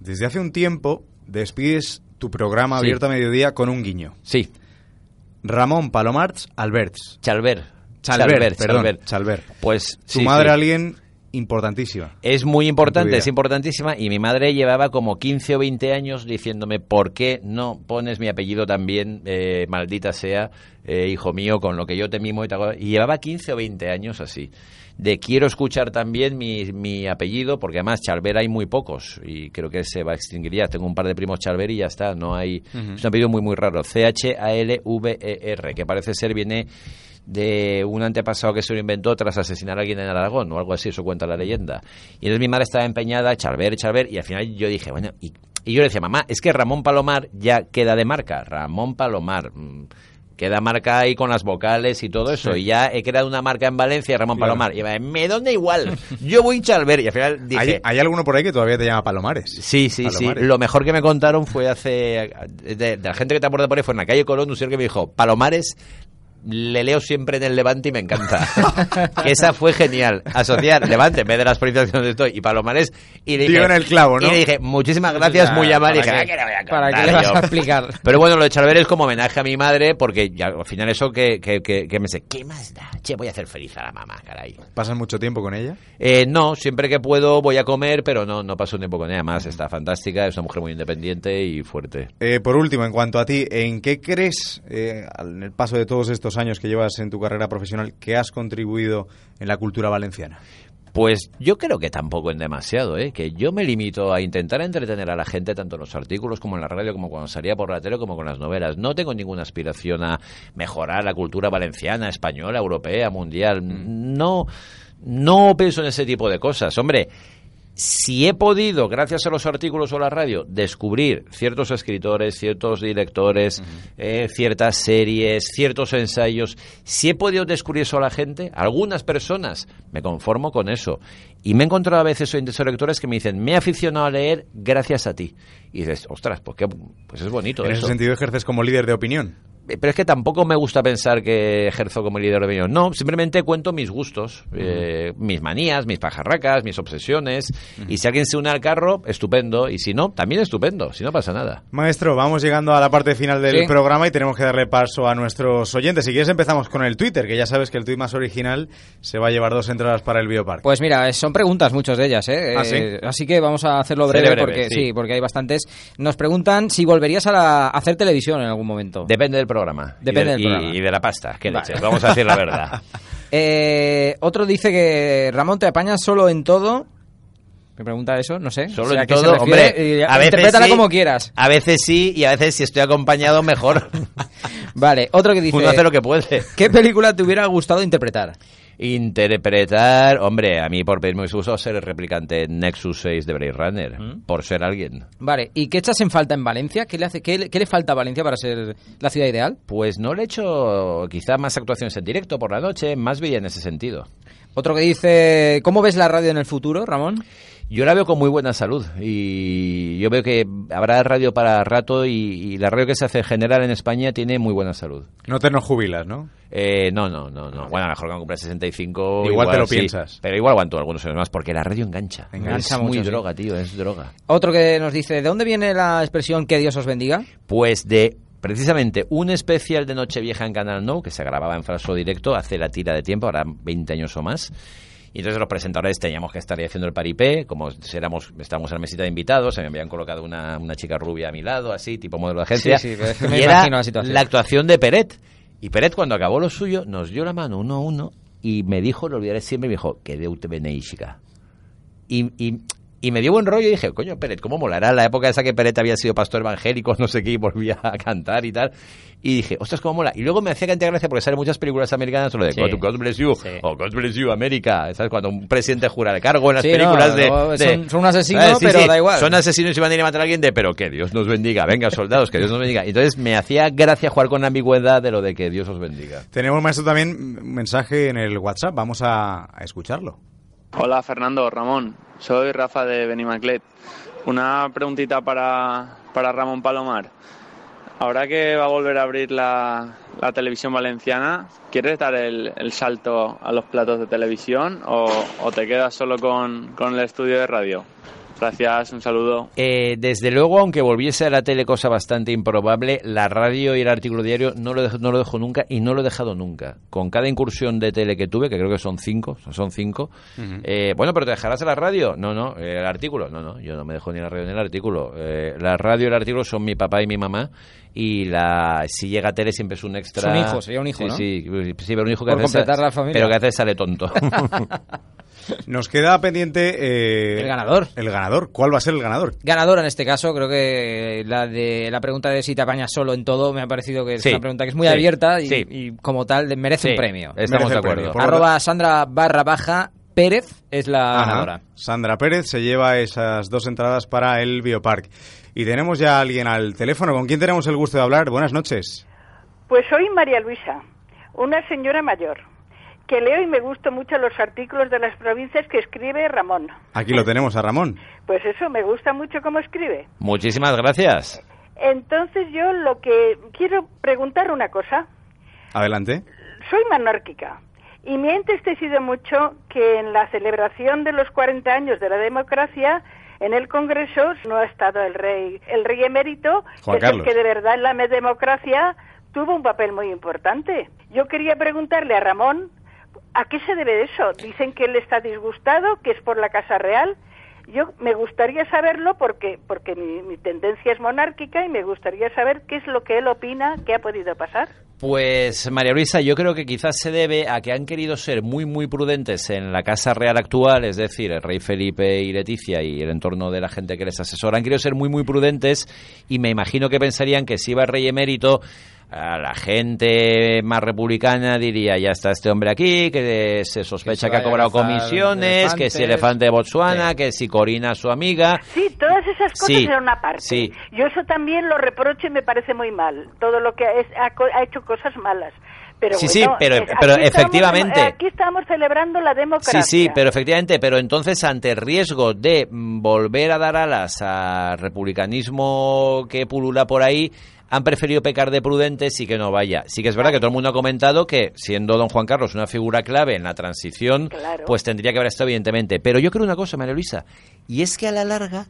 Desde hace un tiempo despides tu programa Sí. abierto a mediodía con un guiño. Sí. Ramón Palomarts Alberts. Chalver. Chalbert, perdón, Chalbert. Chalbert. Pues sí, madre, sí. alguien importantísima. Es muy importante, es importantísima. Y mi madre llevaba como 15 o 20 años diciéndome, ¿por qué no pones mi apellido también, eh, maldita sea, eh, hijo mío, con lo que yo te mimo y te hago-". Y llevaba 15 o 20 años así. De quiero escuchar también mi, mi apellido, porque además Chalver hay muy pocos y creo que se va a extinguir ya. Tengo un par de primos Chalver y ya está. No hay. Es un apellido muy, muy raro. C-H-A-L-V-E-R, que parece ser viene de un antepasado que se lo inventó tras asesinar a alguien en Aragón o algo así, eso cuenta la leyenda. Y entonces mi madre estaba empeñada, Chalver, Chalver, y al final yo dije, bueno, y, y yo le decía, mamá, es que Ramón Palomar ya queda de marca, Ramón Palomar. mm, Queda marca ahí con las vocales y todo eso. Sí. Y ya he creado una marca en Valencia, Ramón Claro. Palomar. Y me da igual. Yo voy Chalver. Y al final dije... ¿Hay, hay alguno por ahí que todavía te llama Palomares? Sí, sí, sí. Lo mejor que me contaron fue hace. De, de la gente que te acuerda por ahí fue en la calle Colón, un señor que me dijo: Palomares, le leo siempre en el Levante y me encanta. que esa fue genial. Asociar Levante en vez de las provincias donde estoy y Palomares. Y le Dio dije, en el clavo, ¿no? Y le dije, muchísimas gracias, muy amable. Dije, ¿para "Ah, qué? que le voy a ¿Para qué le vas yo?". a explicar? Pero bueno, lo de Charver es como homenaje a mi madre porque ya, al final eso que, que, que, que me sé, ¿qué más da? Che, voy a hacer feliz a la mamá, caray. ¿Pasas mucho tiempo con ella? Eh, no, siempre que puedo voy a comer, pero no, no paso tiempo con ella. Más está fantástica, es una mujer muy independiente y fuerte. Eh, por último, en cuanto a ti, ¿en qué crees, eh, al- en el paso de todos estos años que llevas en tu carrera profesional, que has contribuido en la cultura valenciana? Pues yo creo que tampoco en demasiado, ¿eh? que yo me limito a intentar entretener a la gente tanto en los artículos como en la radio, como cuando salía por la tele, como con las novelas. No tengo ninguna aspiración a mejorar la cultura valenciana, española, europea, mundial. No, no pienso en ese tipo de cosas. Hombre, si he podido, gracias a los artículos o la radio, descubrir ciertos escritores, ciertos directores, eh, ciertas series, ciertos ensayos, si he podido descubrir eso a la gente, algunas personas, me conformo con eso. Y me he encontrado a veces oyentes o lectores que me dicen, me he aficionado a leer gracias a ti. Y dices, ostras, pues, qué- pues es bonito En eso. ese sentido, ejerces como líder de opinión. Pero es que tampoco me gusta pensar que ejerzo como líder de opinión. No, simplemente cuento mis gustos, eh, mis manías, mis pajarracas, mis obsesiones. Y si alguien se une al carro, estupendo. Y si no, también estupendo. Si no pasa nada. Maestro, vamos llegando a la parte final del Sí. programa y tenemos que darle paso a nuestros oyentes. Si quieres empezamos con el Twitter, que ya sabes que el tuit más original se va a llevar dos entradas para el Biopark. Pues mira, eh, son preguntas muchas de ellas, ¿eh? ¿Ah, sí? Eh, así que vamos a hacerlo breve, breve, porque sí. sí. porque hay bastantes. Nos preguntan si volverías a, la- a hacer televisión en algún momento. Depende del programa. Depende y de, del programa. y- y de la pasta. ¿Qué Vale. leches? Vamos a decir la verdad. Eh, otro dice que Ramón te apañas solo en todo. Me pregunta eso, no sé. Solo O sea, en ¿a qué se todo, hombre, a veces interprétala sí, como quieras. A veces sí y a veces si estoy acompañado mejor. Vale, otro que dice... Uno hace lo que puede. ¿Qué película te hubiera gustado interpretar? Interpretar, hombre, a mí por pedirme me gusta ser el replicante Nexus 6 de Blade Runner, por ser alguien. Vale, ¿y qué echas en falta en Valencia? ¿Qué le, hace, qué, le- qué le falta a Valencia para ser la ciudad ideal? Pues no le he hecho quizá más actuaciones en directo por la noche, más vida en ese sentido. Otro que dice, ¿cómo ves la radio en el futuro, Ramón? Yo la veo con muy buena salud y yo veo que habrá radio para rato y, y la radio que se hace en general en España tiene muy buena salud. No te nos jubilas, ¿no? Eh, no, no, no, no. Bueno, a lo mejor cuando cumpla 65... Igual te lo sí, piensas. Pero igual aguanto algunos años más porque la radio engancha. Engancha es muy mucho, sí. droga, tío, es droga. Otro que nos dice, ¿de dónde viene la expresión que Dios os bendiga? Pues de precisamente un especial de Nochevieja en Canal No, que se grababa en falso directo hace la tira de tiempo, ahora 20 años o más. Y entonces los presentadores teníamos que estar ahí haciendo el paripé, como éramos, estábamos en la mesita de invitados, se me habían colocado una, una chica rubia a mi lado, así, tipo modelo de agencia. Sí, sí, pero es que me y era la situación. actuación de Peret. Y Peret, cuando acabó lo suyo, nos dio la mano uno a uno y me dijo, lo olvidaré siempre, me dijo, que Deus te beneixiga. Y, y, y me dio buen rollo y dije, coño, Peret, ¿cómo molará la época esa que Peret había sido pastor evangélico, no sé qué, y volvía a cantar y tal? Y dije, ostras, cómo mola. Y luego me hacía cantidad gracia porque salen muchas películas americanas lo de Sí. God, God bless you, o God bless you, América. ¿Sabes? Cuando un presidente jura el cargo en las Sí, películas no, de, no, de- son- son un asesino, ¿sabes? Sí, pero sí, da igual. Son asesinos y van a ir a matar a alguien de, pero que Dios nos bendiga. Venga, soldados, que Dios nos bendiga. Entonces me hacía gracia jugar con la ambigüedad de lo de que Dios os bendiga. Tenemos, maestro, también un mensaje en el WhatsApp. Vamos a, a escucharlo. Hola Fernando, Ramón, soy Rafa de Benimaclet. Una preguntita para, para Ramón Palomar. Ahora que va a volver a abrir la, la televisión valenciana, ¿quieres dar el, el salto a los platos de televisión o, o te quedas solo con, con el estudio de radio? Gracias, un saludo. Eh, desde luego, aunque volviese a la tele, cosa bastante improbable, la radio y el artículo diario no lo, dejo, no lo dejo nunca y no lo he dejado nunca. Con cada incursión de tele que tuve, que creo que son cinco, son cinco, eh, bueno, pero ¿te dejarás de la radio? No, no, eh, el artículo, no, no, yo no me dejo ni la radio ni el artículo. Eh, la radio y el artículo son mi papá y mi mamá y la si llega a tele siempre es un extra. Es un hijo, sería un hijo, sí, ¿no? Sí, sí, pero un hijo que Por veces- completar la familia. Pero que veces sale tonto. Nos queda pendiente... eh, El ganador. El ganador. ¿Cuál va a ser el ganador? Ganadora en este caso, creo que la de la pregunta de si te apañas solo en todo me ha parecido que es Sí, una pregunta que es muy sí, abierta y, sí. y como tal merece Sí, un premio. estamos Merece de premio. acuerdo. Lo Arroba Sandra barra baja Pérez es la Ajá. ganadora. Sandra Pérez se lleva esas dos entradas para el Biopark. Y tenemos ya a alguien al teléfono. ¿Con quién tenemos el gusto de hablar? Buenas noches. Pues soy María Luisa, una señora mayor, que leo y me gustan mucho los artículos de las provincias que escribe Ramón. Aquí lo tenemos a Ramón. Pues eso, me gusta mucho cómo escribe. Muchísimas gracias. Entonces yo lo que quiero preguntar una cosa. Adelante. Soy monárquica y me ha entristecido mucho que en la celebración de los 40 años de la democracia en el Congreso no ha estado el rey, el rey emérito, Juan que es el Carlos. que de verdad en la democracia tuvo un papel muy importante. Yo quería preguntarle a Ramón ¿a qué se debe eso? Dicen que él está disgustado, que es por la Casa Real. Yo me gustaría saberlo porque porque mi, mi tendencia es monárquica y me gustaría saber qué es lo que él opina que ha podido pasar. Pues María Luisa, yo creo que quizás se debe a que han querido ser muy muy prudentes en la Casa Real actual, es decir, el rey Felipe y Leticia y el entorno de la gente que les asesora, han querido ser muy muy prudentes y me imagino que pensarían que si iba el rey emérito a la gente más republicana diría ya está este hombre aquí que se sospecha se que, ha cobrado comisiones que si elefantes. elefante de Botswana que si Corina su amiga Sí, todas esas cosas Sí, eran una parte. sí. Yo eso también lo reprocho y me parece muy mal. Todo lo que es- ha, co- ha hecho cosas malas. Pero Sí, bueno, sí, pero- es- pero aquí estamos- efectivamente. aquí estamos celebrando la democracia. Sí, sí, pero efectivamente, pero entonces ante el riesgo de mm, volver a dar alas al republicanismo que pulula por ahí, han preferido pecar de prudentes y que no vaya. Sí que es verdad que todo el mundo ha comentado que, siendo don Juan Carlos una figura clave en la transición, Claro. pues tendría que haber estado evidentemente. Pero yo creo una cosa, María Luisa, y es que a la larga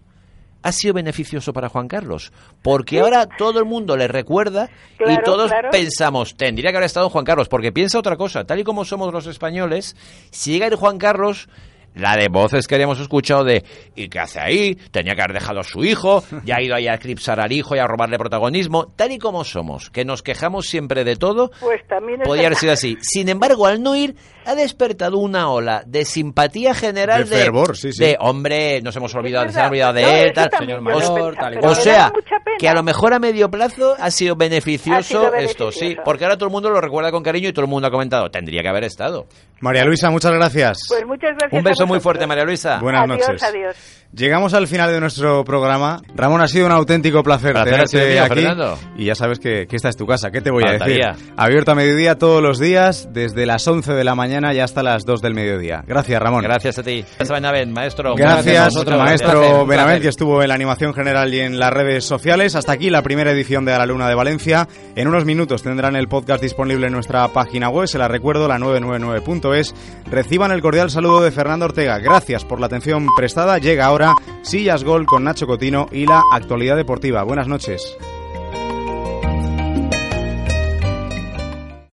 ha sido beneficioso para Juan Carlos, porque ahora todo el mundo le recuerda y todos claro. pensamos, tendría que haber estado Juan Carlos, porque piensa otra cosa, tal y como somos los españoles, si llega ir Juan Carlos, la de voces que habíamos escuchado de ¿y qué hace ahí? Tenía que haber dejado a su hijo, ya ha ido ahí a eclipsar al hijo y a robarle protagonismo, tal y como somos, que nos quejamos siempre de todo, Pues también es podría haber sido así. Sin embargo, al no ir, ha despertado una ola de simpatía general De fervor, sí, sí. de, hombre, nos hemos olvidado, se han olvidado de. No, él, tal. he pensado, tal y o sea, que a lo mejor a medio plazo ha sido beneficioso, Ha sido esto, sí, porque ahora todo el mundo lo recuerda con cariño y todo el mundo ha comentado, tendría que haber estado. María Luisa, muchas gracias. Pues muchas gracias. Un beso muy fuerte, María Luisa. Buenas adiós, noches. Adiós. Llegamos al final de nuestro programa. Ramón, ha sido un auténtico placer, Placer tenerte mío, aquí. Fernando. Y ya sabes que, que esta es tu casa. ¿Qué te voy a decir? Abierto a mediodía todos los días, desde las 11 de la mañana y hasta las 2 del mediodía. Gracias, Ramón. Gracias a ti. Gracias, Benavent, maestro. Gracias, vosotros. maestro Benavent, que estuvo en la animación general y en las redes sociales. Hasta aquí la primera edición de A la Luna de Valencia. En unos minutos tendrán el podcast disponible en nuestra página web, se la recuerdo, la 999.es. Reciban el cordial saludo de Fernando Ortega. Gracias por la atención prestada. Llega Sillas Gol con Nacho Cotino y la actualidad deportiva. Buenas noches.